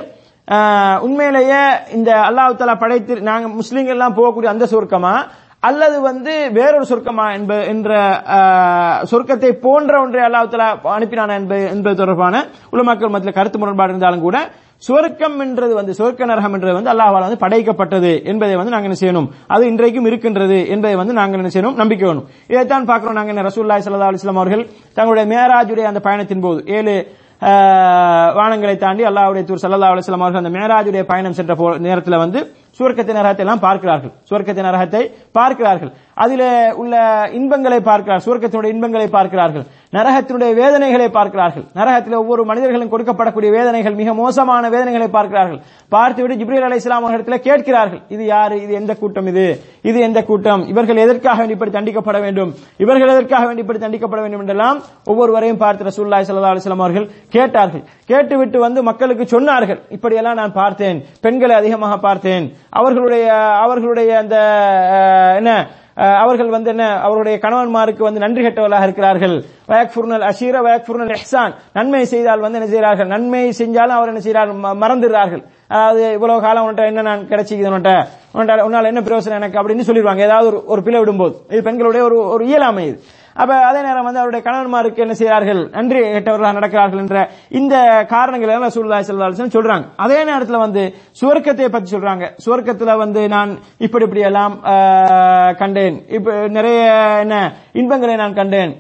உண்மையிலேயே இந்த அல்லாஹு தலா படைத்து நாங்க முஸ்லீம்கள் எல்லாம் போகக்கூடிய அந்த சுவர்க்கமா? அல்லது வந்து வேறொரு சொர்க்கமா என்பது என்ற சொர்க்கத்தை போன்ற ஒன்றை அல்லாஹ் தலா அனுப்பினான என்பது என்பது தொடர்பான உலமாக்கள் மத்தியில் கருத்து முரண்பாடு இருந்தாலும் கூட சுவர்க்கம் என்றது வந்து சுவர்க்க நரகம் என்றது வந்து அல்லாஹால வந்து படைக்கப்பட்டது என்பதை வந்து நாங்கள் என்ன செய்யணும்? அது இன்றைக்கும் இருக்கின்றது என்பதை வந்து நாங்கள் என்ன செய்யணும்? நம்பிக்கை வேணும். இதைத்தான் பார்க்கிறோம் நாங்கள் ரசூல்லாய் சல்லா அலிஸ்லாம் அவர்கள் தங்களுடைய மேராஜுடைய அந்த பயணத்தின் போது ஏழு வானங்களை தாண்டி அல்லாவுடைய தூர் சல்லா அலிஸ்லாம் அவர்கள் அந்த மேராஜுடைய பயணம் சென்ற போ- நேரத்தில் வந்து சுவர்க்கத்தின் நரகத்தை எல்லாம் பார்க்கிறார்கள். சுவர்க்கத்தின் நரகத்தை பார்க்கிறார்கள். அதில் உள்ள இன்பங்களை பார்க்கிறார். சுவர்க்கத்தினுடைய இன்பங்களை பார்க்கிறார்கள். நரகத்தினுடைய வேதனைகளை பார்க்கிறார்கள். நரகத்தில் ஒவ்வொரு மனிதர்களும் கொடுக்கப்படக்கூடிய வேதனைகள் மிக மோசமான வேதனைகளை பார்க்கிறார்கள். பார்த்துவிட்டு ஜிப்ரீல் அலை இஸ்லாம் இடத்துல கேட்கிறார்கள் இது யாரு? இது எந்த கூட்டம் இது? இது எந்த கூட்டம்? இவர்கள் எதற்காக வேண்டி இப்படி தண்டிக்கப்பட வேண்டும்? இவர்கள் எதற்காக வேண்டி இப்படி தண்டிக்கப்பட வேண்டும்? என்றெல்லாம் ஒவ்வொருவரையும் பார்த்து ரசூல்லாய் சல்லா அலிஸ்லாம் அவர்கள் கேட்டார்கள். கேட்டுவிட்டு வந்து மக்களுக்கு சொன்னார்கள் இப்படியெல்லாம் நான் பார்த்தேன். பெண்களை அதிகமாக பார்த்தேன். அவர்களுடைய அவர்களுடைய அந்த என்ன அவர்கள் வந்து என்ன அவருடைய கணவன்மாருக்கு வந்து நன்றி கெட்டவர்களாக இருக்கிறார்கள். வயக்ஃபுர்னல் அஷீர வயக்ஃபுர்னல் எஹ்சான் நன்மை செய்தால் வந்து என்ன செய்கிறார்கள்? நன்மை செஞ்சாலும் அவர் என்ன செய்கிறார்கள் மறந்துடுறார்கள். அதாவது இவ்வளவு காலம் உன்கிட்ட என்ன நான் கிடைச்சிக்குது உன்ட்ட உன்கிட்ட உன்னால என்ன பிரயோசனம் எனக்கு? அப்படின்னு சொல்லிடுவாங்க. ஏதாவது ஒரு ஒரு பிழை விடும்போது. இது பெண்களுடைய ஒரு ஒரு இயலாமை இது. அப்ப அதே நேரம் வந்து அவருடைய கணவன்மாருக்கு என்ன செய்கிறார்கள்? நன்றி கெட்டவர்களாக நடக்கிறார்கள் என்ற இந்த காரணங்கள் எல்லாம் ரசூலுல்லாஹி ஸல்லல்லாஹு சொல்றாங்க. அதே நேரத்தில் வந்து சுவர்க்கத்தை பத்தி சொல்றாங்க. சுவர்க்கத்துல வந்து நான் இப்படி இப்படி எல்லாம் கண்டேன். இப்ப நிறைய என்ன இன்பங்களை நான் கண்டேன்.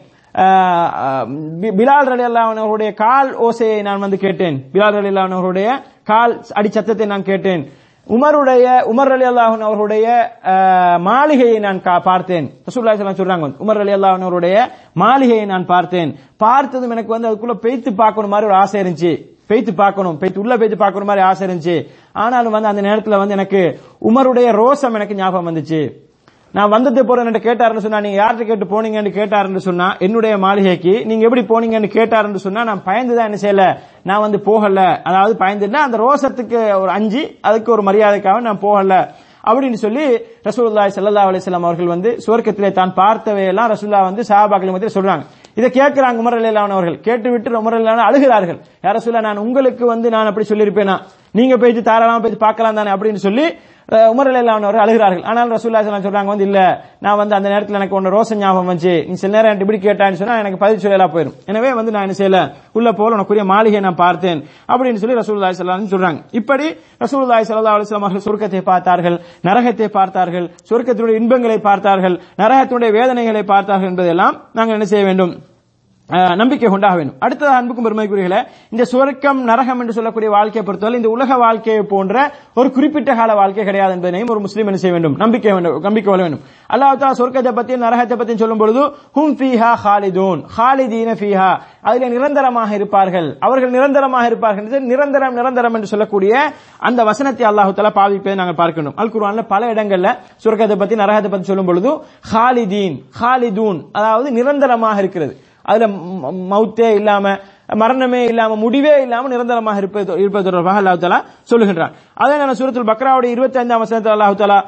பிலால் ரலி அவர்களுடைய கால் ஓசையை நான் வந்து கேட்டேன். பிலால் ரலி அவர்களுடைய கால் அடி சத்தத்தை நான் கேட்டேன். உமருடைய உமர் அலி அல்லாஹன் அவர்களுடைய மாளிகையை நான் கா- பார்த்தேன். ரசூலுல்லாஹி சொல்றாங்க உமர் அலி அல்லாஹன் அவருடைய மாளிகையை நான் பார்த்தேன். பார்த்ததும் எனக்கு வந்து அதுக்குள்ள பெய்த்து பார்க்கணும் மாதிரி ஒரு ஆசை இருந்துச்சு. பெய்த்து பார்க்கணும் பெய்த்து உள்ள பெய்த்து பார்க்கணும் மாதிரி ஆசை இருந்துச்சு. ஆனாலும் வந்து அந்த நேரத்துல வந்து எனக்கு உமருடைய ரோசம் எனக்கு ஞாபகம் வந்துச்சு. நான் வந்தது போறேன் கேட்டாருன்னு சொன்னா நீங்க யார்கிட்ட கேட்டு போனீங்கன்னு கேட்டாருன்னு சொன்னா என்னுடைய மாளிகைக்கு நீங்க எப்படி போனீங்கன்னு கேட்டாருன்னு சொன்னா நான் பயந்துதான் என்ன செய்யல. நான் வந்து போகல. அதாவது பயந்துன்னா அந்த ரோசத்துக்கு ஒரு அஞ்சு அதுக்கு ஒரு மரியாதைக்காக நான் போகல. அப்படின்னு சொல்லி ரசூல்லாய் சல்லா அலிஸ்லாம் அவர்கள் வந்து சுவர்க்கத்திலே தான் பார்த்தவையெல்லாம் ரசூல்லா வந்து சஹாபாக்கள் மத்தியில் சொல்றாங்க. இதை கேட்கிறாங்க உமர் அவர்கள். கேட்டு விட்டு உமரலான அழுகிறார்கள். யார சொல்ல நான் உங்களுக்கு வந்து நான் அப்படி சொல்லியிருப்பேனா? நீங்க போயிட்டு தாராளமா போயிட்டு பார்க்கலாம் தானே? அப்படின்னு சொல்லி உமர் அலிலான் அவர் அழுகிறார்கள். ஆனால் ரசூல்லா ஸல்லல்லாஹு சொல்றாங்க வந்து இல்ல நான் வந்து அந்த நேரத்தில் எனக்கு ஒன்று ரோசன் ஞாபகம் வந்து நீ சில நேரம் இப்படி கேட்டான்னு சொன்னா எனக்கு பதில் சொல்லலாம் போயிடும் எனவே வந்து நான் என்ன செய்யல உள்ள போல உனக்குரிய மாளிகை நான் பார்த்தேன் அப்படின்னு சொல்லி ரசூல்லா ஸல்லல்லாஹு சொல்றாங்க. இப்படி ரசூல்லா ஸல்லல்லாஹு அலைஹி அவர்கள் சொர்க்கத்தை பார்த்தார்கள் நரகத்தை பார்த்தார்கள் சொர்க்கத்தினுடைய இன்பங்களை பார்த்தார்கள் நரகத்தினுடைய வேதனைகளை பார்த்தார்கள் என்பதெல்லாம் நாங்கள் என்ன செய்ய வேண்டும்? நம்பிக்கை கொண்டாக வேண்டும். அடுத்தது அன்புக்கும் பெருமைக்குரியல இந்த சுவர்க்கம் நரகம் என்று சொல்லக்கூடிய வாழ்க்கையை பொறுத்தவரை இந்த உலக வாழ்க்கையை போன்ற ஒரு குறிப்பிட்ட கால வாழ்க்கை கிடையாது என்பதையும் ஒரு முஸ்லீம் என்ன செய்ய வேண்டும்? நம்பிக்கை வேண்டும் நம்பிக்கை கொள்ள வேண்டும். அல்லாஹ் சொர்க்கத்தை பத்தி நரகத்தை பத்தி சொல்லும் பொழுது ஹும் ஃபீஹா ஹாலிதூன் ஹாலிதீன ஃபீஹா அதில் நிரந்தரமாக இருப்பார்கள். அவர்கள் நிரந்தரமாக இருப்பார்கள். என்று நிரந்தரம் நிரந்தரம் என்று சொல்லக்கூடிய அந்த வசனத்தை அல்லாஹு தலா பாவிப்பதை நாங்கள் பார்க்கணும். அல் குர்ஆன்ல பல இடங்கள்ல சொர்க்கத்தை பத்தி நரகத்தை பத்தி சொல்லும் பொழுது ஹாலிதீன் ஹாலிதூன் அதாவது நிரந்தரமாக இருக்கிறது. அதுல மவுத்தே மௌத்தே இல்லாம மரணமே இல்லாம முடிவே இல்லாம நிரந்தரமாக இருப்பது இருப்பது தொடர்பாக அல்லாஹு தாலா சொல்லுகின்றான். அதே நான் சூரத்துல் பக்ராவுடைய இருபத்தி ஐந்தாம் வசனத்தில் அல்லாஹு தாலா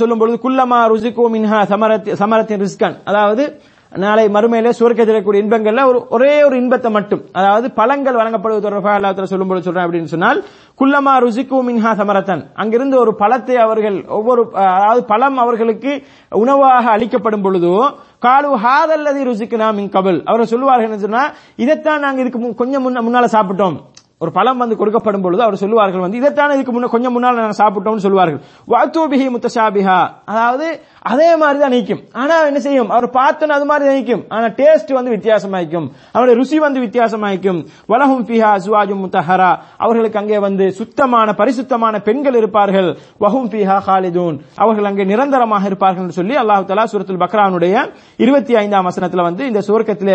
சொல்லும் பொழுது குல்லமா ருசிகோ மின்ஹா சமரத் சமரத்தின் ரிஸ்கன். அதாவது நாளை மறுமையிலே சுவர்க்க தரக்கூடிய இன்பங்கள்ல ஒரு ஒரே ஒரு இன்பத்தை மட்டும் அதாவது பழங்கள் வழங்கப்படுவது தொடர்பாக அல்லாஹ் தாலா சொல்லும்போது சொல்றேன் அப்படின்னு சொன்னால் குல்லமா ருசிக்கு மின்ஹா சமரத்தன். அங்கிருந்து ஒரு பழத்தை அவர்கள் ஒவ்வொரு அதாவது பழம் அவர்களுக்கு உணவாக அளிக்கப்படும் பொழுதோ காலு ஹாதல்லதி ருசிக்கு நாம் கபல். அவர்கள் சொல்லுவார்கள் என்ன சொன்னா இதைத்தான் நாங்க இதுக்கு மு- கொஞ்சம் முன்னால சாப்பிட்டோம். ஒரு பழம் வந்து கொடுக்கப்படும் பொழுது அவர் சொல்லுவார்கள் வந்து இதைத்தானே இதுக்கு முன்ன கொஞ்சம் முன்னால் நாங்கள் சாப்பிட்டோம்னு சொல்லுவார்கள். வாத்தூபிஹி முத்தஷாபிஹா. அதாவது அதே மாதிரி தான் நிற்கும் ஆனா என்ன செய்யும்? அவர் பார்த்தோன்னு அது மாதிரி தான் நிற்கும் ஆனா டேஸ்ட் வந்து வித்தியாசமாய்க்கும். அவருடைய ருசி வந்து வித்தியாசமாய்க்கும். வலஹும் பிஹா சுவாஜும் முத்தஹரா. அவர்களுக்கு அங்கே வந்து சுத்தமான பரிசுத்தமான பெண்கள் இருப்பார்கள். வஹும் பிஹா ஹாலிதூன். அவர்கள் அங்கே நிரந்தரமாக இருப்பார்கள் என்று சொல்லி அல்லாஹு தலா சுரத்துல் பக்ரானுடைய இருபத்தி ஐந்தாம் வசனத்துல வந்து இந்த சுவர்க்கத்தில்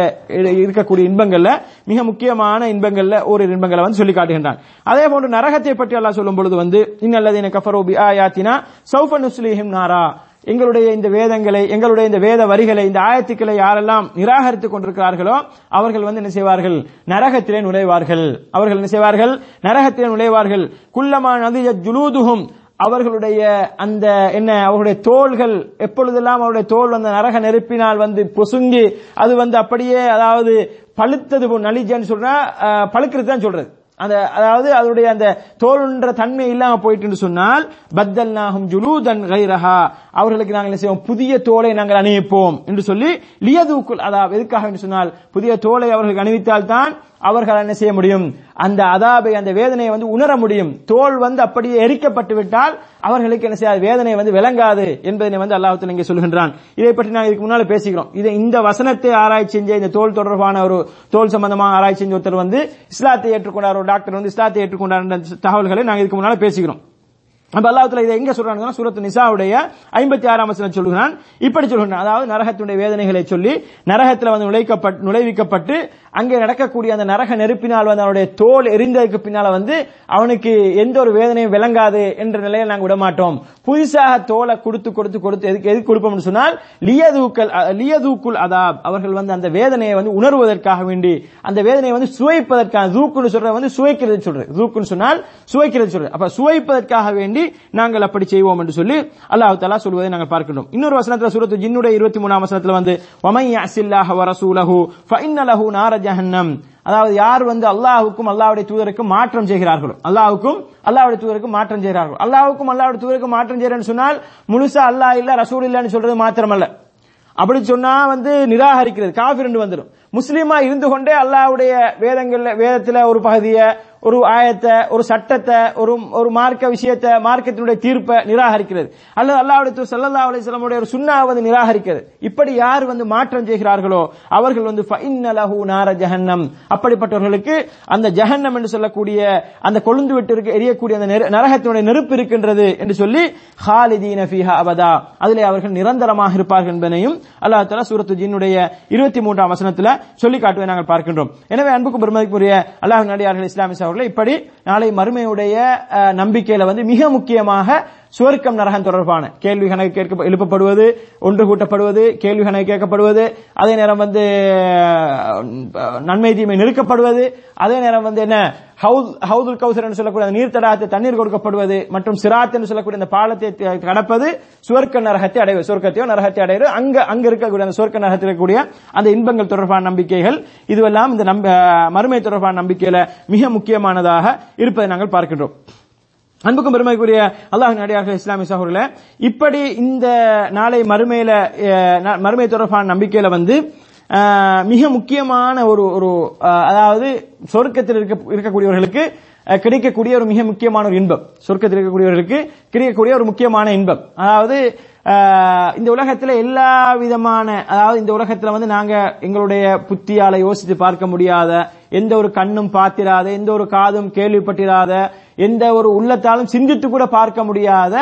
இருக்கக்கூடிய இன்பங்கள்ல மிக முக்கியமான இன்பங்கள்ல ஒரு இன்பங்களை வந்து சொல்லி காட்டுகின்றான். அதே போன்று நரகத்தை பற்றி அல்லாஹ் சொல்லும் பொழுது வந்து இன்னல்லதீன கஃபரோபி ஆயாத்தினா சௌஃப நுஸ்லிஹிம் நாரா. எங்களுடைய இந்த வேதங்களை எங்களுடைய இந்த வேத வரிகளை இந்த ஆயத்துக்களை யாரெல்லாம் நிராகரித்துக் கொண்டிருக்கிறார்களோ அவர்கள் வந்து என்ன செய்வார்கள்? நரகத்திலே நுழைவார்கள். அவர்கள் என்ன செய்வார்கள்? நரகத்திலே நுழைவார்கள். குல்லமா நதிய ஜுலூதுகும் அவர்களுடைய அந்த என்ன அவருடைய தோள்கள் எப்பொழுதெல்லாம் அவருடைய தோல் அந்த நரக நெருப்பினால் வந்து பொசுங்கி அது வந்து அப்படியே அதாவது பழுத்தது நலிஜன்னு சொல்றா பழுக்கிறது தான் சொல்றது. அந்த அதாவது அதனுடைய அந்த தோல்ன்ற தன்மை இல்லாம போயிட்டு சொன்னால் பத்தல் நாகும் ஜுலூதன் கைரஹா. அவர்களுக்கு நாங்கள் என்ன செய்வோம்? புதிய தோலை நாங்கள் அணிவிப்போம் என்று சொல்லி லியதூக்குள் அதாவது எதுக்காக என்று சொன்னால் புதிய தோலை அவர்களுக்கு அணிவித்தால் தான் அவர்கள் என்ன செய்ய முடியும்? அந்த அதாபை அந்த வேதனையை வந்து உணர முடியும். தோல் வந்து அப்படியே எரிக்கப்பட்டு விட்டால் அவர்களுக்கு என்ன செய்யாது? வேதனை வந்து விளங்காது என்பதனை வந்து அல்லாஹத்தில் இங்கே சொல்கின்றான். இதை பற்றி நான் இதுக்கு முன்னால் பேசிக்கிறோம். இதை இந்த வசனத்தை ஆராய்ச்சி செஞ்ச இந்த தோல் தொடர்பான ஒரு தோல் சம்பந்தமாக ஆராய்ச்சி செஞ்ச ஒருத்தர் வந்து இஸ்லாத்தை ஏற்றுக்கொண்டார். ஒரு டாக்டர் வந்து இஸ்லாத்தை ஏற்றுக்கொண்டார் தகவல்களை நாங்கள் இதுக்கு முன்னால் பேசிக்கிறோம். அப்ப அல்லாஹ் இதை எங்க சொல்றாங்கன்னா சூரத்து நிசாவுடைய ஐம்பத்தி ஆறாம் வசனம் சொல்கிறான். இப்படி சொல்கிறான். அதாவது நரகத்துடைய வேதனைகளை சொல்லி நரகத்துல வந்து நுழைக்கப்பட்டு நுழைவிக்கப்பட்டு அங்கே நடக்கக்கூடிய அந்த நரக நெருப்பினால் வந்து அவனுடைய தோல் எரிந்ததுக்கு பின்னால வந்து அவனுக்கு எந்த ஒரு வேதனையும் விளங்காது என்ற நிலையில் நாங்கள் விட மாட்டோம். புதுசாக தோலை கொடுத்து கொடுத்து கொடுத்து எதுக்கு எதுக்கு கொடுப்போம்னு சொன்னால் லியதூக்கல் லியதூக்குல் அதாப். அவர்கள் வந்து அந்த வேதனையை வந்து உணர்வதற்காக வேண்டி அந்த வேதனையை வந்து சுவைப்பதற்காக ஜூக்குன்னு சொல்றது வந்து சுவைக்கிறது சொல்றது. ஜூக்குன்னு சொன்னால் சுவைக்கிறது சொல்றது. அப்ப சுவைப்பதற்காக வேண்டி நாங்கள் அப்படி செய்வோம் என்று சொல்லி அல்லாஹு தாலா சொல்வதை நாங்கள் பார்க்கணும் இன்னொரு வசனத்துல சூரத்து ஜின்னுடைய இருபத்தி மூணாம் வசனத்துல வந்து வமை அசில்லாஹ வரசூலஹு ஃபஇன்ன நார ஜஹன்னம். அதாவது யார் வந்து அல்லாஹுக்கும் அல்லாவுடைய தூதருக்கும் மாற்றம் செய்கிறார்களோ அல்லாஹுக்கும் அல்லாவுடைய தூதருக்கும் மாற்றம் செய்கிறார்கள் அல்லாஹுக்கும் அல்லாவுடைய தூதருக்கும் மாற்றம் செய்யறேன்னு சொன்னால் முழுசா அல்லாஹ் இல்ல ரசூல் இல்லன்னு சொல்றது மாத்திரமல்ல. அப்படி சொன்னா வந்து நிராகரிக்கிறது காஃபிர் வந்துடும் முஸ்லீமா இருந்து கொண்டே அல்லாவுடைய வேதங்கள்ல வேதத்துல ஒரு பகுதியை ஒரு ஆயத்தை ஒரு சட்டத்தை ஒரு ஒரு மார்க்க விஷயத்தை மார்க்கத்தினுடைய தீர்ப்பை நிராகரிக்கிறது. அல்லது அல்லாவுடைய சல்லா அலிஸ்லமுடைய ஒரு சுண்ணாவை வந்து நிராகரிக்கிறது. இப்படி யார் வந்து மாற்றம் செய்கிறார்களோ அவர்கள் வந்து நார ஜஹன்னம். அப்படிப்பட்டவர்களுக்கு அந்த ஜஹன்னம் என்று சொல்லக்கூடிய அந்த கொழுந்து விட்டு இருக்க எரியக்கூடிய அந்த நெரு- நரகத்தினுடைய நெருப்பு இருக்கின்றது என்று சொல்லி ஹாலிதீன ஃபீஹா அவதா அதிலே அவர்கள் நிரந்தரமாக இருப்பார்கள் என்பதையும் அல்லாஹ் தலா சூரத்து ஜின்னுடைய இருபத்தி மூன்றாம் வசனத்தில் சொல்லி காட்டுவதை நாங்கள் பார்க்கின்றோம். எனவே அன்புக்கு பெருமதிக்குரிய அல்லாஹ் நடிகார்கள் இஸ்லாமிய அவர்களை இப்படி நாளை மறுமையுடைய நம்பிக்கையில வந்து மிக முக்கியமாக சுவர்க்கம் நரகம் தொடர்பான கேள்வி கணக்கு கேட்க எழுப்பப்படுவது ஒன்று கூட்டப்படுவது கேள்வி கணக்கு கேட்கப்படுவது அதே நேரம் வந்து நன்மை தீமை நிறுக்கப்படுவது அதே நேரம் வந்து என்ன ஹவுதுல் கௌசர் என்று சொல்லக்கூடிய நீர் தடாகத்தை தண்ணீர் கொடுக்கப்படுவது மற்றும் சிராத் என்று சொல்லக்கூடிய அந்த பாலத்தை கடப்பது சுவர்க்க நரகத்தை அடைவது சுவர்க்கத்தையோ நரகத்தை அடைவது அங்க அங்க இருக்கக்கூடிய அந்த சுவர்க்க நரகத்தில் இருக்கக்கூடிய அந்த இன்பங்கள் தொடர்பான நம்பிக்கைகள் இதுவெல்லாம் இந்த நம்ப மறுமை தொடர்பான நம்பிக்கையில மிக முக்கியமானதாக இருப்பதை நாங்கள் பார்க்கின்றோம். அன்புக்கும் பெருமைக்குரிய அல்லாஹ் நடிகாக இஸ்லாமிய சகோதரில் இப்படி இந்த நாளை மறுமையில மறுமை தொடர்பான நம்பிக்கையில வந்து மிக முக்கியமான ஒரு ஒரு அதாவது சொர்க்கத்தில் இருக்க இருக்கக்கூடியவர்களுக்கு கிடைக்கக்கூடிய ஒரு மிக முக்கியமான ஒரு இன்பம். சொர்க்கத்தில் இருக்கக்கூடியவர்களுக்கு கிடைக்கக்கூடிய ஒரு முக்கியமான இன்பம். அதாவது இந்த உலகத்தில் எல்லா விதமான அதாவது இந்த உலகத்தில் வந்து நாங்க எங்களுடைய புத்தியால யோசித்து பார்க்க முடியாத எந்த ஒரு கண்ணும் பார்த்திராத எந்த ஒரு காதும் கேள்விப்பட்டிராத எந்த ஒரு உள்ளத்தாலும் சிந்தித்து கூட பார்க்க முடியாத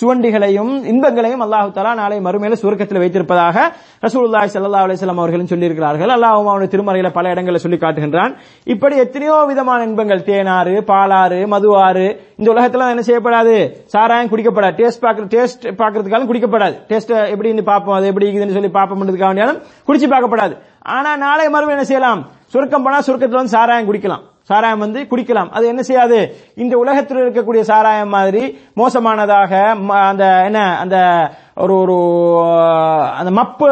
சுவண்டிகளையும் இன்பங்களையும் அல்லாஹு தலா நாளை மறுமையில சுருக்கத்தில் வைத்திருப்பதாக ரசூலுல்லாஹி சல்லா அலிஸ்லாம் அவர்களும் சொல்லியிருக்கிறார்கள். அல்லாஹ் அவனுடைய திருமறையில பல இடங்களில் சொல்லி காட்டுகின்றான். இப்படி எத்தனையோ விதமான இன்பங்கள் தேனாறு பாலாறு மதுவாறு இந்த உலகத்துல என்ன செய்யப்படாது? சாராயம் குடிக்கப்படாது. டேஸ்ட் பார்க்க டேஸ்ட் பார்க்கறதுக்காலும் குடிக்கப்படாது. டேஸ்ட் எப்படின்னு பார்ப்போம்? அது எப்படி இருக்குதுன்னு சொல்லி பார்ப்போம்ன்றதுக்காக வேண்டியாலும் குடிச்சு பார்க்கப்படாது. ஆனா நாளை மறுபடியும் என்ன செய்யலாம்? சுருக்கம் போனா சுருக்கத்துல வந்து சாராயம் குடிக்கலாம். சாராயம் வந்து குடிக்கலாம். அது என்ன செய்யாது? இந்த உலகத்தில் இருக்கக்கூடிய சாராயம் மாதிரி மோசமானதாக ம- அந்த என்ன அந்த ஒரு ஒரு அந்த மப்பு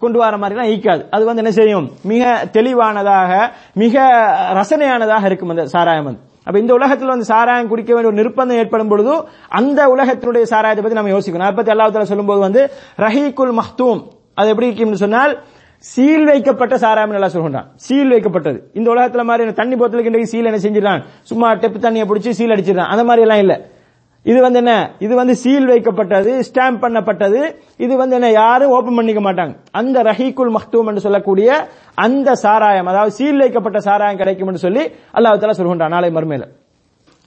கொண்டு வர மாதிரிலாம் ஈக்காது அது வந்து என்ன செய்யும்? மிக தெளிவானதாக மிக ரசனையானதாக இருக்கும் அந்த சாராயம் வந்து. அப்ப இந்த உலகத்தில் வந்து சாராயம் குடிக்க வேண்டிய ஒரு நிர்பந்தம் ஏற்படும் பொழுது அந்த உலகத்தினுடைய சாராயத்தை பத்தி நம்ம யோசிக்கணும். அதை பத்தி அல்லாஹ் சொல்லும்போது வந்து ரஹீக்குல் மஹ்தூம். அது எப்படி இருக்கும்னு சொன்னால் சீல் வைக்கப்பட்ட சாராயம் நல்லா சொல்கிறான் சீல் வைக்கப்பட்டது. இந்த உலகத்துல மாதிரி தண்ணி போத்தலுக்கு இன்றைக்கு சீல் என்ன செஞ்சிடலாம்? சும்மா டெப்பு தண்ணியை பிடிச்சி சீல் அடிச்சிடலாம். அந்த மாதிரி எல்லாம் இல்ல. இது வந்து என்ன? இது வந்து சீல் வைக்கப்பட்டது ஸ்டாம்ப் பண்ணப்பட்டது. இது வந்து என்ன? யாரும் ஓபன் பண்ணிக்க மாட்டாங்க. அந்த ரஹீக்குல் மஹ்தூம் என்று சொல்லக்கூடிய அந்த சாராயம் அதாவது சீல் வைக்கப்பட்ட சாராயம் கிடைக்கும் என்று சொல்லி அல்லாஹ் தஆலா சொல்கின்றான் நாளை மறுமையில.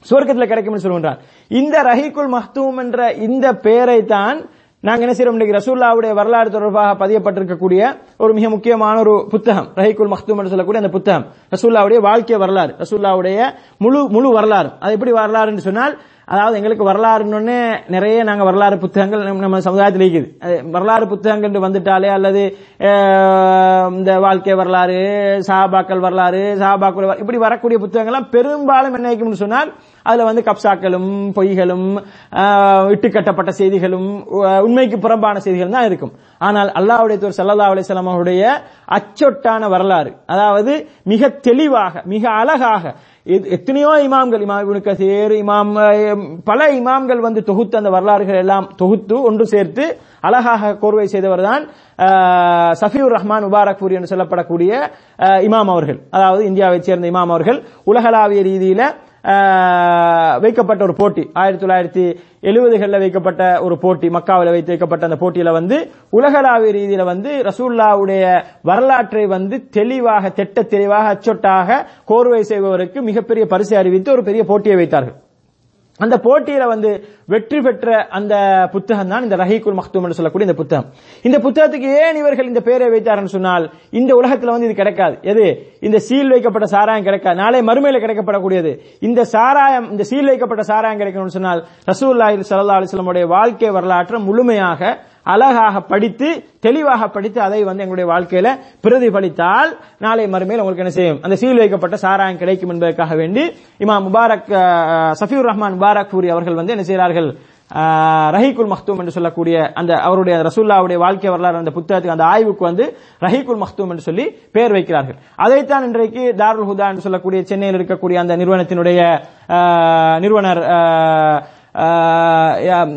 சுவர்க்கத்தில் கிடைக்கும் சொல்கின்றான். இந்த ரஹீக்குல் மஹ்தூம் என்ற இந்த பெயரை தான் நாங்க என்ன செய்யறோம் இன்னைக்கு? ரசூல்லாவுடைய வரலாறு தொடர்பாக பதியப்பட்டிருக்கக்கூடிய ஒரு மிக முக்கியமான ஒரு புத்தகம். ரஹிகுல் மஹ்தூம் என்று சொல்லக்கூடிய அந்த புத்தகம். ரசூல்லாவுடைய வாழ்க்கை வரலாறு. ரசூல்லாவுடைய முழு முழு வரலாறு. அது எப்படி வரலாறுன்னு சொன்னால் அதாவது எங்களுக்கு வரலாறுன்னு நிறைய நாங்கள் வரலாறு புத்தகங்கள் நம்ம- நம்ம சமுதாயத்தில் இருக்குது. அது வரலாறு புத்தகங்கள் வந்துட்டாலே அல்லது இந்த வாழ்க்கை வரலாறு சாபாக்கள் வரலாறு சாபாக்கள் இப்படி வரக்கூடிய புத்தகங்கள்லாம் பெரும்பாலும் என்ன இருக்கும்னு சொன்னால் அதுல வந்து கப்சாக்களும் பொய்களும் இட்டுக்கட்டப்பட்ட செய்திகளும் உண்மைக்கு புறம்பான செய்திகள் தான் இருக்கும். ஆனால் அல்லாவுடைய தூர் சல்லா அலைஹி அவருடைய அச்சொட்டான வரலாறு அதாவது மிக தெளிவாக மிக அழகாக எத்தனையோ இமாம்கள் இமாம் இப்னு கசீர் இமாம் பல இமாம்கள் வந்து தொகுத்து அந்த வரலாறுகள் எல்லாம் தொகுத்து ஒன்று சேர்த்து அழகாக கோர்வை செய்தவர் தான் சஃபியூர் ரஹ்மான் முபாரக்பூரி என்று சொல்லப்படக்கூடிய இமாம் அவர்கள். அதாவது இந்தியாவைச் சேர்ந்த இமாம் அவர்கள் உலகளாவிய ரீதியில வைக்கப்பட்ட ஒரு போட்டி. ஆயிரத்தி தொள்ளாயிரத்தி எழுபதுகளில் வைக்கப்பட்ட ஒரு போட்டி. மக்காவில் வைத்து வைக்கப்பட்ட அந்த போட்டியில வந்து உலகளாவிய ரீதியில வந்து ரசூல்லாவுடைய வரலாற்றை வந்து தெளிவாக திட்ட தெளிவாக அச்சொட்டாக கோர்வை செய்பவருக்கு மிகப்பெரிய பரிசு அறிவித்து ஒரு பெரிய போட்டியை வைத்தார்கள். அந்த போட்டியில வந்து வெற்றி பெற்ற அந்த புத்தகம் தான் இந்த ரஹீக்குல் மக்தூம் என்று சொல்லக்கூடிய இந்த புத்தகம். இந்த புத்தகத்துக்கு ஏன் இவர்கள் இந்த பெயரை வைத்தார்னு சொன்னால் இந்த உலகத்துல வந்து இது கிடைக்காது. எது? இந்த சீல் வைக்கப்பட்ட சாராயம் கிடைக்காது. நாளை மறுமையில கிடைக்கப்படக்கூடியது. இந்த சாராயம் இந்த சீல் வைக்கப்பட்ட சாராயம் கிடைக்கணும்னு சொன்னால் ரசூல்லாஹி சல்லா அலிஸ்லமுடைய வாழ்க்கை வரலாற்றை முழுமையாக அழகாக படித்து தெளிவாக படித்து அதை வந்து எங்களுடைய வாழ்க்கையில பிரதிபலித்தால் நாளை மறுமையில் உங்களுக்கு என்ன செய்யும்? அந்த சீல் வைக்கப்பட்ட சாராயம் கிடைக்கும் என்பதற்காக வேண்டி இமா முபாரக் சஃபியூர் ரஹ்மான் முபாரக் கூறி அவர்கள் வந்து என்ன செய்கிறார்கள்? அஹ், ரஹீக்குல் மக்தூம் என்று சொல்லக்கூடிய அந்த அவருடைய ரசூல்லாவுடைய வாழ்க்கை வரலாறு அந்த புத்தகத்துக்கு அந்த ஆய்வுக்கு வந்து ரஹீக்குல் மஹ்தூம் என்று சொல்லி பெயர் வைக்கிறார்கள். அதைத்தான் இன்றைக்கு தாருல் ஹுதா என்று சொல்லக்கூடிய சென்னையில் இருக்கக்கூடிய அந்த நிறுவனத்தினுடைய நிறுவனர்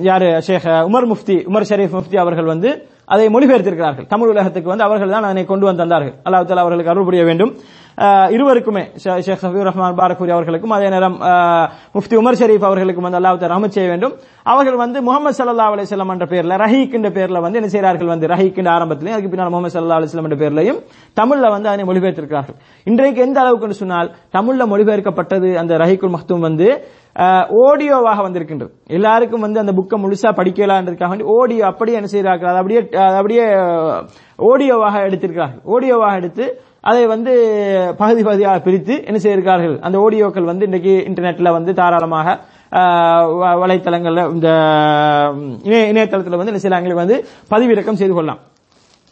யாரு? ஷேக் உமர் முஃப்தி உமர் ஷரீஃப் முஃப்தி அவர்கள் வந்து அதை மொழிபெயர்த்திருக்கிறார்கள். தமிழ் உலகத்துக்கு வந்து அவர்கள் தான் அதனை கொண்டு வந்து தந்தார்கள். அல்லாஹ் தாலா அவர்களுக்கு அருள் புரிய வேண்டும். இருவருக்குமே ஷேக் சஃபீர் ரஹ்மான் பாரக்பூரி அவர்களுக்கும் அதே நேரம் முஃப்தி உமர் ஷரீஃப் அவர்களுக்கும் வந்து அல்லாஹ் ரஹமத் செய்ய வேண்டும். அவர்கள் வந்து முகமது சல்லா அலிஸ்லாம் என்ற பேர்ல ரஹீக் என்ற வந்து என்ன செய்கிறார்கள் வந்து ரஹீக் என்ற ஆரம்பத்திலையும் அதுக்கு பின்னால் முகமது சல்லா அலிஸ்லாம் என்ற பேர்லையும் தமிழ்ல வந்து அதனை மொழிபெயர்த்திருக்கிறார்கள். இன்றைக்கு எந்த அளவுக்கு சொன்னால் தமிழ்ல மொழிபெயர்க்கப்பட்டது அந்த ரஹீக்குல் மக்தூம் வந்து ஓடியோவாக வந்திருக்கின்றது. எல்லாருக்கும் வந்து அந்த புக்கை முழுசா படிக்கலான்றதுக்காக வேண்டி அப்படியே என்ன செய்யறாங்க அது அப்படியே அப்படியே ஓடியோவாக எடுத்திருக்கிறார்கள். ஆடியோவாக எடுத்து அதை வந்து பகுதி பகுதியாக பிரித்து என்ன செய்திருக்கிறார்கள் அந்த ஓடியோக்கள் வந்து இன்றைக்கு இன்டர்நெட்ல வந்து தாராளமாக வ- வலைத்தளங்கள்ல இந்த இணையதளத்தில் வந்து என்ன செய்யலாம்? வந்து பதிவிறக்கம் செய்து கொள்ளலாம்.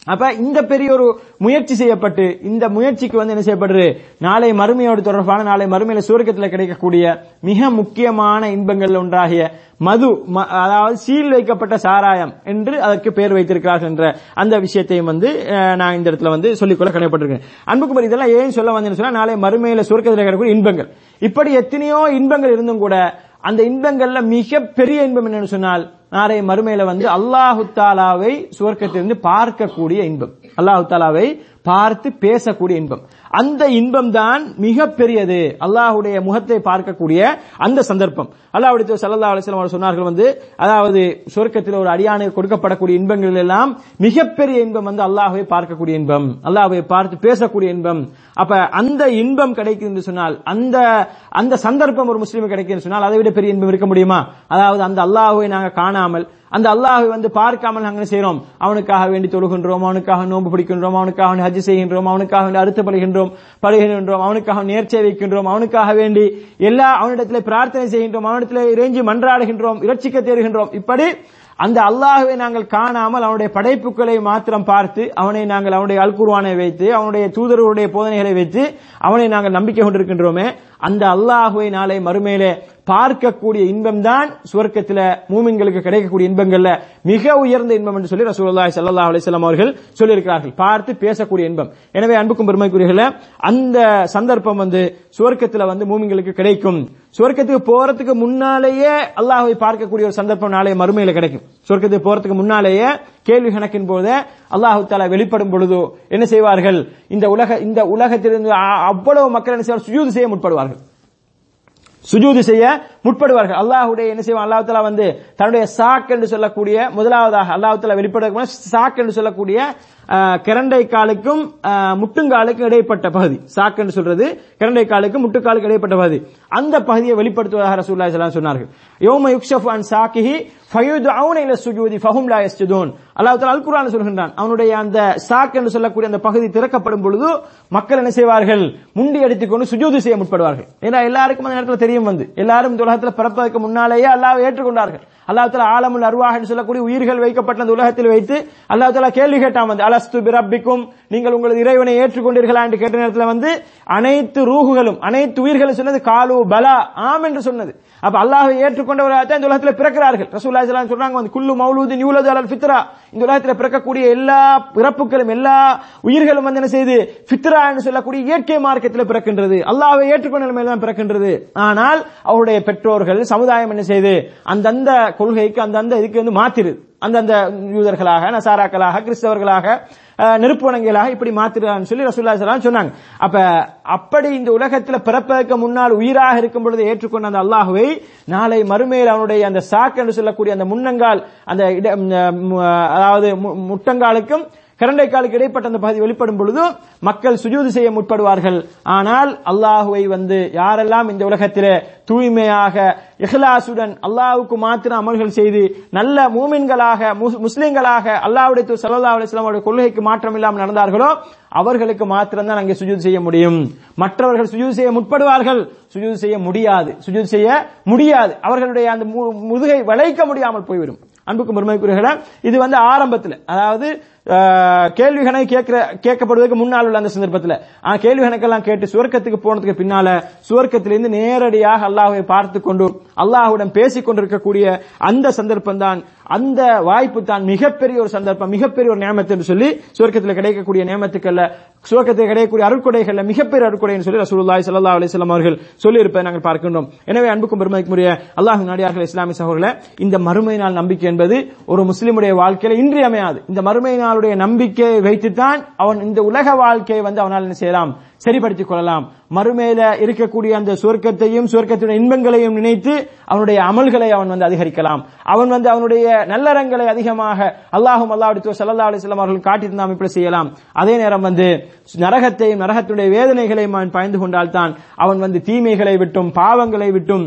அப்ப இந்த பெரிய ஒரு முயற்சி செய்யப்பட்டு இந்த முயற்சிக்கு வந்து என்ன செய்யப்படுது? நாளை மறுமையோடு தொடர்பான நாளை மறுமையில சுவர்க்கத்தில் கிடைக்கக்கூடிய மிக முக்கியமான இன்பங்கள் ஒன்றாகிய மது ம- அதாவது சீல் வைக்கப்பட்ட சாராயம் என்று அதற்கு பெயர் வைத்திருக்கிறார்கள் என்ற அந்த விஷயத்தையும் வந்து நான் இந்த இடத்துல வந்து சொல்லிக்கொள்ள கடமைப்பட்டிருக்கேன் அன்புக்குமார் இதெல்லாம் ஏன் சொல்ல வந்தேன்னு சொன்னா நாளை மறுமையில சுவர்க்கத்தில் கிடைக்கக்கூடிய இன்பங்கள். இப்படி எத்தனையோ இன்பங்கள் இருந்தும் கூட அந்த இன்பங்கள்ல மிக பெரிய இன்பம் என்னன்னு சொன்னால் நாளை மறுமையில வந்து அல்லாஹு தாலாவை சுவர்க்கத்திலிருந்து பார்க்கக்கூடிய இன்பம். அல்லாஹு தாலாவை பார்த்து பேசக்கூடிய இன்பம். அந்த இன்பம் தான் மிக பெரியது அல்லாஹுடைய முகத்தை பார்க்கக்கூடிய அந்த சந்தர்ப்பம். அல்லாஹுடைய சல்லா அலிஸ்லாம் அவர் சொன்னார்கள் வந்து அதாவது சொர்க்கத்தில் ஒரு அடியானுக்கு கொடுக்கப்படக்கூடிய இன்பங்கள் எல்லாம் மிகப்பெரிய இன்பம் வந்து அல்லாஹுவை பார்க்கக்கூடிய இன்பம். அல்லாஹுவை பார்த்து பேசக்கூடிய இன்பம். அப்ப அந்த இன்பம் கிடைக்கும் என்று சொன்னால் அந்த அந்த சந்தர்ப்பம் ஒரு முஸ்லீம் கிடைக்கும் சொன்னால் அதை விட பெரிய இன்பம் இருக்க முடியுமா? அதாவது அந்த அல்லாஹுவை நாங்க காணாமல் அந்த அல்லாஹை வந்து பார்க்காமல் நாங்கள் செய்யறோம் அவனுக்காக வேண்டி தொழுகின்றோம் அவனுக்காக நோன்பு பிடிக்கின்றோம் அவனுக்காக ஹஜ் ஹஜ் செய்கின்றோம் அவனுக்காக வேண்டி அறுத்து படுகின்றோம் படுகின்றோம் அவனுக்காக நேர்ச்சை வைக்கின்றோம் அவனுக்காக வேண்டி எல்லா அவனிடத்திலே பிரார்த்தனை செய்கின்றோம் அவனிடத்திலே இறைஞ்சி மன்றாடுகின்றோம் இரட்சிக்க தேடுகின்றோம். இப்படி அந்த அல்லாஹுவை நாங்கள் காணாமல் அவனுடைய படைப்புகளை மாத்திரம் பார்த்து அவனை நாங்கள் அவனுடைய அல்குர்வானை வைத்து அவனுடைய தூதர்களுடைய போதனைகளை வைத்து அவனை நாங்கள் நம்பிக்கை கொண்டிருக்கின்றோமே அந்த அல்லாஹுவை நாளை மறுமையிலே பார்க்கக்கூடிய இன்பம் தான் சுவர்க்கத்துல மூமின்களுக்கு கிடைக்கக்கூடிய இன்பங்கள்ல மிக உயர்ந்த இன்பம் என்று சொல்லி ரசூலுல்லாஹி ஸல்லல்லாஹு அலைஹி வஸல்லம் அவர்கள் சொல்லியிருக்கிறார்கள். பார்த்து பேசக்கூடிய இன்பம். எனவே அன்புக்கும் பெருமைக்குரியல அந்த சந்தர்ப்பம் வந்து சுவர்க்கத்தில் வந்து மூமின்களுக்கு கிடைக்கும். சுவர்க்கத்துக்கு போறதுக்கு முன்னாலேயே அல்லாஹை பார்க்கக்கூடிய ஒரு சந்தர்ப்பம் நாளைய மறுமையில கிடைக்கும். சுவர்க்கத்துக்கு போறதுக்கு முன்னாலேயே கேள்வி கணக்கின் போது அல்லாஹு தாலா வெளிப்படும் பொழுதோ என்ன செய்வார்கள்? இந்த உலக இந்த உலகத்திலிருந்து அவ்வளவு மக்கள் என்ன செய்வார்கள்? செய்ய முற்படுவார்கள். சுஜூது செய்ய முற்படுவார்கள். அல்லாஹுடைய என்ன செய்வான்? அல்லாஹ் வந்து தன்னுடைய சாக் என்று சொல்லக்கூடிய முதலாவதாக அல்லாஹ் தலா வெளிப்படுத்த சாக் என்று சொல்லக்கூடிய கிரண்டை காலுக்கும் முட்டுங்காலுக்கும் இடைப்பட்ட பகுதி. சாக் என்று சொல்றது கிரண்டை காலுக்கும் முட்டுக்காலுக்கும் இடைப்பட்ட பகுதி. அந்த பகுதியை வெளிப்படுத்துவதாக ரசூல்லா சொன்னார்கள். யோம யுக்ஷப் அன் சாக்கிஹி சுஜூதி அல்லாஹ் அல் சொல்கின்றான். அவனுடைய அந்த சாக் என்று சொல்லக்கூடிய அந்த பகுதி திறக்கப்படும் பொழுது மக்கள் என்ன செய்வார்கள்? முண்டி அடித்துக்கொண்டு சுஜூதி செய்ய முற்படுவார்கள். ஏன்னா எல்லாருக்கும் அந்த நேரத்தில் தெரியும் வந்து. எல்லாரும் இந்த உலகத்தில் பிறப்பதற்கு முன்னாலேயே அல்லாவை ஏற்றுக்கொண்டார்கள். அல்லாஹ் ஆலமுல் அருவாக என்று சொல்லக்கூடிய உயிர்கள் வைக்கப்பட்ட உலகத்தில் வைத்து அல்லாஹ் கேள்வி கேட்டான் வந்து அலஸ்து பிரபிக்கும் நீங்கள் உங்களது இறைவனை ஏற்றுக்கொண்டீர்களா? என்று கேட்ட நேரத்தில் வந்து அனைத்து ரூகுகளும் அனைத்து உயிர்களும் சொன்னது காலு பலா ஆம் என்று சொன்னது. அப்ப ஏற்றுக்கொண்டவராக தான் இந்த உலகத்தில் பிறக்கிறார்கள். ரசூல்லா இஸ்லாம் சொல்றாங்க வந்து குல்லு மௌலூதின் யூலது அலல் ஃபித்ரா. இந்த உலகத்தில் பிறக்கக்கூடிய எல்லா பிறப்புகளும் எல்லா உயிர்களும் வந்து என்ன செய்து ஃபித்ரா என்று சொல்லக்கூடிய இயற்கை மார்க்கத்தில் பிறக்கின்றது. அல்லாவை ஏற்றுக்கொண்ட நிலைமையில் தான் பிறக்கின்றது. ஆனால் அவருடைய பெற்றோர்கள் சமுதாயம் என்ன செய்து அந்தந்த கொள்கைக்கு அந்தந்த இதுக்கு வந்து மாத்திருது. அந்தந்த யூதர்களாக நசாராக்களாக கிறிஸ்தவர்களாக நெருப்பு வணங்கிகளாக இப்படி மாத்திருக்கான்னு சொல்லி ரசூல்லா சொன்னாங்க. அப்ப அப்படி இந்த உலகத்தில் பிறப்பதற்கு முன்னால் உயிராக இருக்கும் பொழுது ஏற்றுக்கொண்ட அந்த அல்லாஹுவை நாளை மறுமையில் அவனுடைய அந்த சாக் என்று சொல்லக்கூடிய அந்த முன்னங்கால் அந்த அதாவது மு- கரண்டை காலுக்கு இடைப்பட்ட அந்த பகுதி வெளிப்படும் பொழுது மக்கள் சுஜூது செய்ய முற்படுவார்கள். ஆனால் அல்லாஹுவை வந்து யாரெல்லாம் இந்த உலகத்திலே தூய்மையாக இஹ்லாசுடன் அல்லாஹுக்கு மாத்திரம் அமல்கள் செய்து நல்ல மூமின்களாக முஸ்- முஸ்லிம்களாக அல்லாஹ்வுடைய தூதர் ஸல்லல்லாஹு கொள்கைக்கு மாற்றம் இல்லாமல் நடந்தார்களோ அவர்களுக்கு மாத்திரம்தான் அங்கே சுஜூது செய்ய முடியும். மற்றவர்கள் சுஜூது செய்ய முற்படுவார்கள். சுஜூது செய்ய முடியாது. சுஜூது செய்ய முடியாது. அவர்களுடைய அந்த மு- முதுகை வளைக்க முடியாமல் போய்விடும். அன்புக்கு பெருமைக்குரியர்களே இது வந்து ஆரம்பத்தில். அதாவது கேள்வி கணக்கு கேட்கிற கேட்கப்படுவதற்கு முன்னால் உள்ள அந்த சந்தர்ப்பத்தில். ஆனா கேள்வி கணக்கெல்லாம் கேட்டு சுவர்க்கத்துக்கு போனதுக்கு பின்னால சுவர்க்கத்திலிருந்து நேரடியாக அல்லாஹுவை பார்த்து கொண்டு அல்லாஹ்வுடன் பேசிக் கொண்டிருக்கக்கூடிய அந்த சந்தர்ப்பம் தான் அந்த வாய்ப்பு தான் மிகப்பெரிய ஒரு சந்தர்ப்பம் மிகப்பெரிய ஒரு நியமத்து என்று சொல்லி சுவர்க்கத்தில் கிடைக்கக்கூடிய நியமத்துக்கல்ல சுவர்க்கத்தில் கிடைக்கக்கூடிய அருட்கொடைகள்ல மிகப்பெரிய அருட்கொடைன்னு சொல்லி ரசூலுல்லாஹி சல்லா அலிஸ்லாம் அவர்கள் சொல்லியிருப்பதை நாங்கள் பார்க்கின்றோம். எனவே அன்புக்கும் பெருமைக்குரிய அல்லாஹ் நாடியார்கள் இஸ்லாமிய சகோதரர்களே இந்த மறுமையினால் நாள் நம்பிக்கை என்பது ஒரு முஸ்லிமுடைய வாழ்க்கையில இன்றியமையாது. இந்த மறுமையினால் நாளுடைய நம்பிக்கையை வைத்துத்தான் அவன் இந்த உலக வாழ்க்கையை வந்து அவனால் என்ன செய்யலாம்? சரிப்படுத்திக் கொள்ளலாம். மறுமையில இருக்கக்கூடிய அந்த சுவர்க்கத்தையும் சுவர்க்கத்துடைய இன்பங்களையும் நினைத்து அவனுடைய அமல்களை அவன் வந்து அதிகரிக்கலாம். அவன் வந்து அவனுடைய நல்லறங்களை அதிகமாக அல்லாஹும் அல்லாஹ் சல்லா அலிஸ்லாம் அவர்கள் காட்டியிருந்தாம் இப்படி செய்யலாம். அதே நேரம் வந்து நரகத்தையும் நரகத்துடைய வேதனைகளையும் அவன் பயந்து கொண்டால்தான் அவன் வந்து தீமைகளை விட்டும் பாவங்களை விட்டும்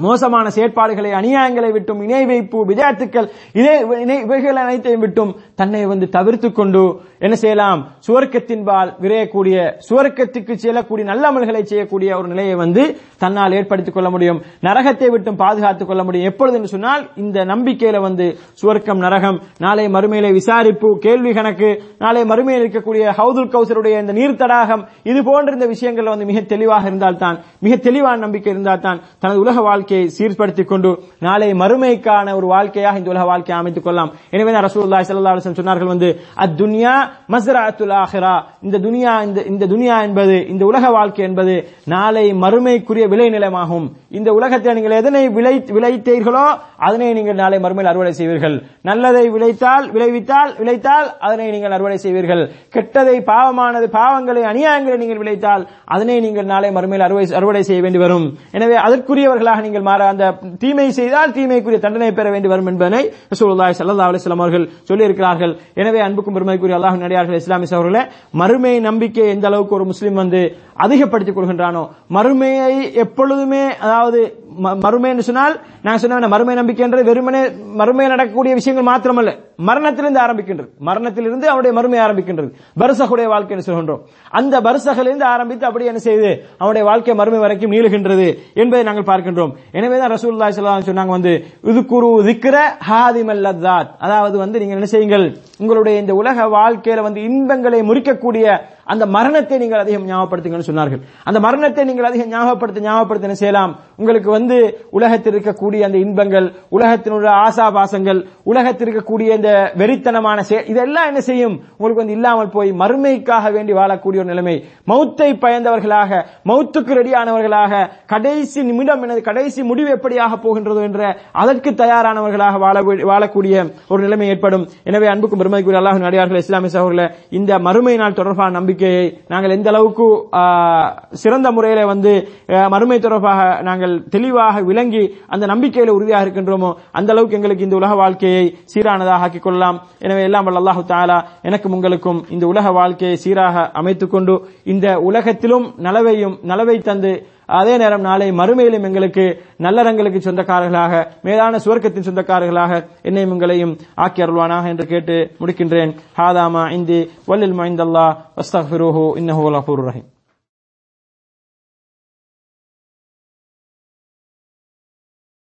மோசமான செயற்பாடுகளை அநியாயங்களை விட்டும் இணை வைப்பு விஜயத்துக்கள் இதே இணை- இவைகள் அனைத்தையும் விட்டும் தன்னை வந்து தவிர்த்து கொண்டு என்ன செய்யலாம்? சுவர்க்கத்தின்பால் விரையக்கூடிய சுவர்க்கத்துக்கு செல்லக்கூடிய நல்ல அமல்களை செய்யக்கூடிய ஒரு நிலையை வந்து தன்னால் ஏற்படுத்திக் கொள்ள முடியும். நரகத்தை விட்டும் பாதுகாத்துக் கொள்ள முடியும். எப்பொழுது என்று சொன்னால் இந்த நம்பிக்கையில வந்து சுவர்க்கம் நரகம் நாளை மறுமையில விசாரிப்பு கேள்வி கணக்கு நாளை மறுமையில் இருக்கக்கூடிய ஹவுதுல் கௌசருடைய இந்த நீர் தடாகம் இது போன்ற இந்த விஷயங்கள் வந்து மிக தெளிவாக இருந்தால்தான் மிக தெளிவான நம்பிக்கை இருந்தால் தான் தனது உலக வாழ்க்கையை சீர்படுத்திக் கொண்டு நாளை மறுமைக்கான ஒரு வாழ்க்கையாக இந்த உலக வாழ்க்கையை அமைத்துக் கொள்ளலாம். எனவே தான் ரசூலுல்லாஹி சொன்னார்கள் வந்து அத்துன்யா மசராத்துல் ஆஹிரா. இந்த துனியா இந்த இந்த துனியா என்பது இந்த உலக வாழ்க்கை என்பது நாளை மறுமைக்குரிய விளைநிலமாகும் இந்த உலகத்தில் நீங்கள் எதனை விளை விளைத்தீர்களோ அதனை நீங்கள் நாளை மறுமையில் அறுவடை செய்வீர்கள். நல்லதை விளைத்தால் விளைவித்தால் விளைத்தால் அதனை நீங்கள் அறுவடை செய்வீர்கள். கெட்டதை பாவமானது பாவங்களை அநியாயங்களை நீங்கள் விளைத்தால் அதனை நீங்கள் நாளை மறுமையில் அறுவடை அறுவடை செய்ய வேண்டி வரும். எனவே அதற்குரியவர்களாக நீங்கள் மாற அந்த தீமை செய்தால் தீமைக்குரிய தண்டனை பெற வேண்டி வரும் என்பதனை ரசூலுல்லாஹி ஸல்லல்லாஹு அலைஹி அவர்கள் சொல்லி இருக்கிறார்கள் எனவே அன்புக்கும் பெருமைக்குரிய அல்லாஹ் நடிகார்கள் இஸ்லாமிய சகோதரர்களே மறுமை நம்பிக்கை எந்த அளவுக்கு ஒரு முஸ்லிம் வந்து அதிகப்படுத்திக் கொள்கின்றானோ மறுமையை எப்பொழுதுமே அதாவது ம- மறுமை சொன்னால் நான் சொன்ன மறுமை நம்பிக்கை வெறுமனே மறுமையில் நடக்கக்கூடிய விஷயங்கள் மாத்திரமல்ல. மரணத்திலிருந்து ஆரம்பிக்கின்றது. மரணத்திலிருந்து அவருடைய மறுமை ஆரம்பிக்கின்றது. பரிசகுடைய வாழ்க்கை என்று சொல்கின்றோம். அந்த பரிசகிலிருந்து ஆரம்பித்து அப்படி என்ன செய்து அவருடைய வாழ்க்கை மறுமை வரைக்கும் நீளுகின்றது என்பதை நாங்கள் பார்க்கின்றோம். எனவே தான் ரசூலுல்லாஹி சொன்னாங்க வந்து இது குரு திக்ர ஹாதிமல் அதாவது வந்து நீங்க என்ன செய்யுங்கள் உங்களுடைய இந்த உலக வாழ்க்கையில வந்து இன்பங்களை முறிக்கக்கூடிய அந்த மரணத்தை நீங்கள் அதிகம் ஞாபகப்படுத்துங்கன்னு சொன்னார்கள். அந்த மரணத்தை நீங்கள் அதிகம் ஞாபகப்படுத்த ஞாபகப்படுத்த செய்யலாம் உங்களுக்கு வந்து உலகத்தில் இருக்கக்கூடிய அந்த இன்பங்கள் உலகத்தினுடைய ஆசாபாசங்கள் உலகத்தில் இருக்கக்கூடிய இந்த வெறித்தனமான செய- இதெல்லாம் என்ன செய்யும்? உங்களுக்கு வந்து இல்லாமல் போய் மறுமைக்காக வேண்டி வாழக்கூடிய ஒரு நிலைமை. மௌத்தை பயந்தவர்களாக மௌத்துக்கு ரெடியானவர்களாக கடைசி நிமிடம் எனது கடைசி முடிவு எப்படியாக போகின்றதோ என்ற அதற்கு தயாரானவர்களாக வாழ வாழக்கூடிய ஒரு நிலைமை ஏற்படும். எனவே அன்புக்கும் பெருமைக்குரிய அல்லாஹ் நடிகார்கள் இஸ்லாமிய சகோதரர்களை இந்த மறுமை நாள் தொடர்பான நம்பிக்கையை நாங்கள் எந்த அளவுக்கு சிறந்த முறையில வந்து மறுமை தொடர்பாக நாங்கள் தெளிவாக விளங்கி அந்த நம்பிக்கையில உறுதியாக இருக்கின்றோமோ அந்த அளவுக்கு எங்களுக்கு இந்த உலக வாழ்க்கையை சீரானதாக ஆக்கிக் கொள்ளலாம். எனவே எல்லாம் வல்ல அல்லாஹு தாலா எனக்கும் உங்களுக்கும் இந்த உலக வாழ்க்கையை சீராக அமைத்துக் கொண்டு இந்த உலகத்திலும் நலவையும் நலவை தந்து அதே நேரம் நாளை மறுமையிலும் எங்களுக்கு நல்லறங்களுக்கு சொந்தக்காரர்களாக மேலான சுவர்க்கத்தின் சொந்தக்காரர்களாக என்னையும் உங்களையும் ஆக்கி அருள்வானாக என்று கேட்டு முடிக்கின்றேன். ஹாதாமா இந்தி வல்லில் மைந்தல்லா வஸ்தஃபிருஹு இன்னஹு ரஹீம்.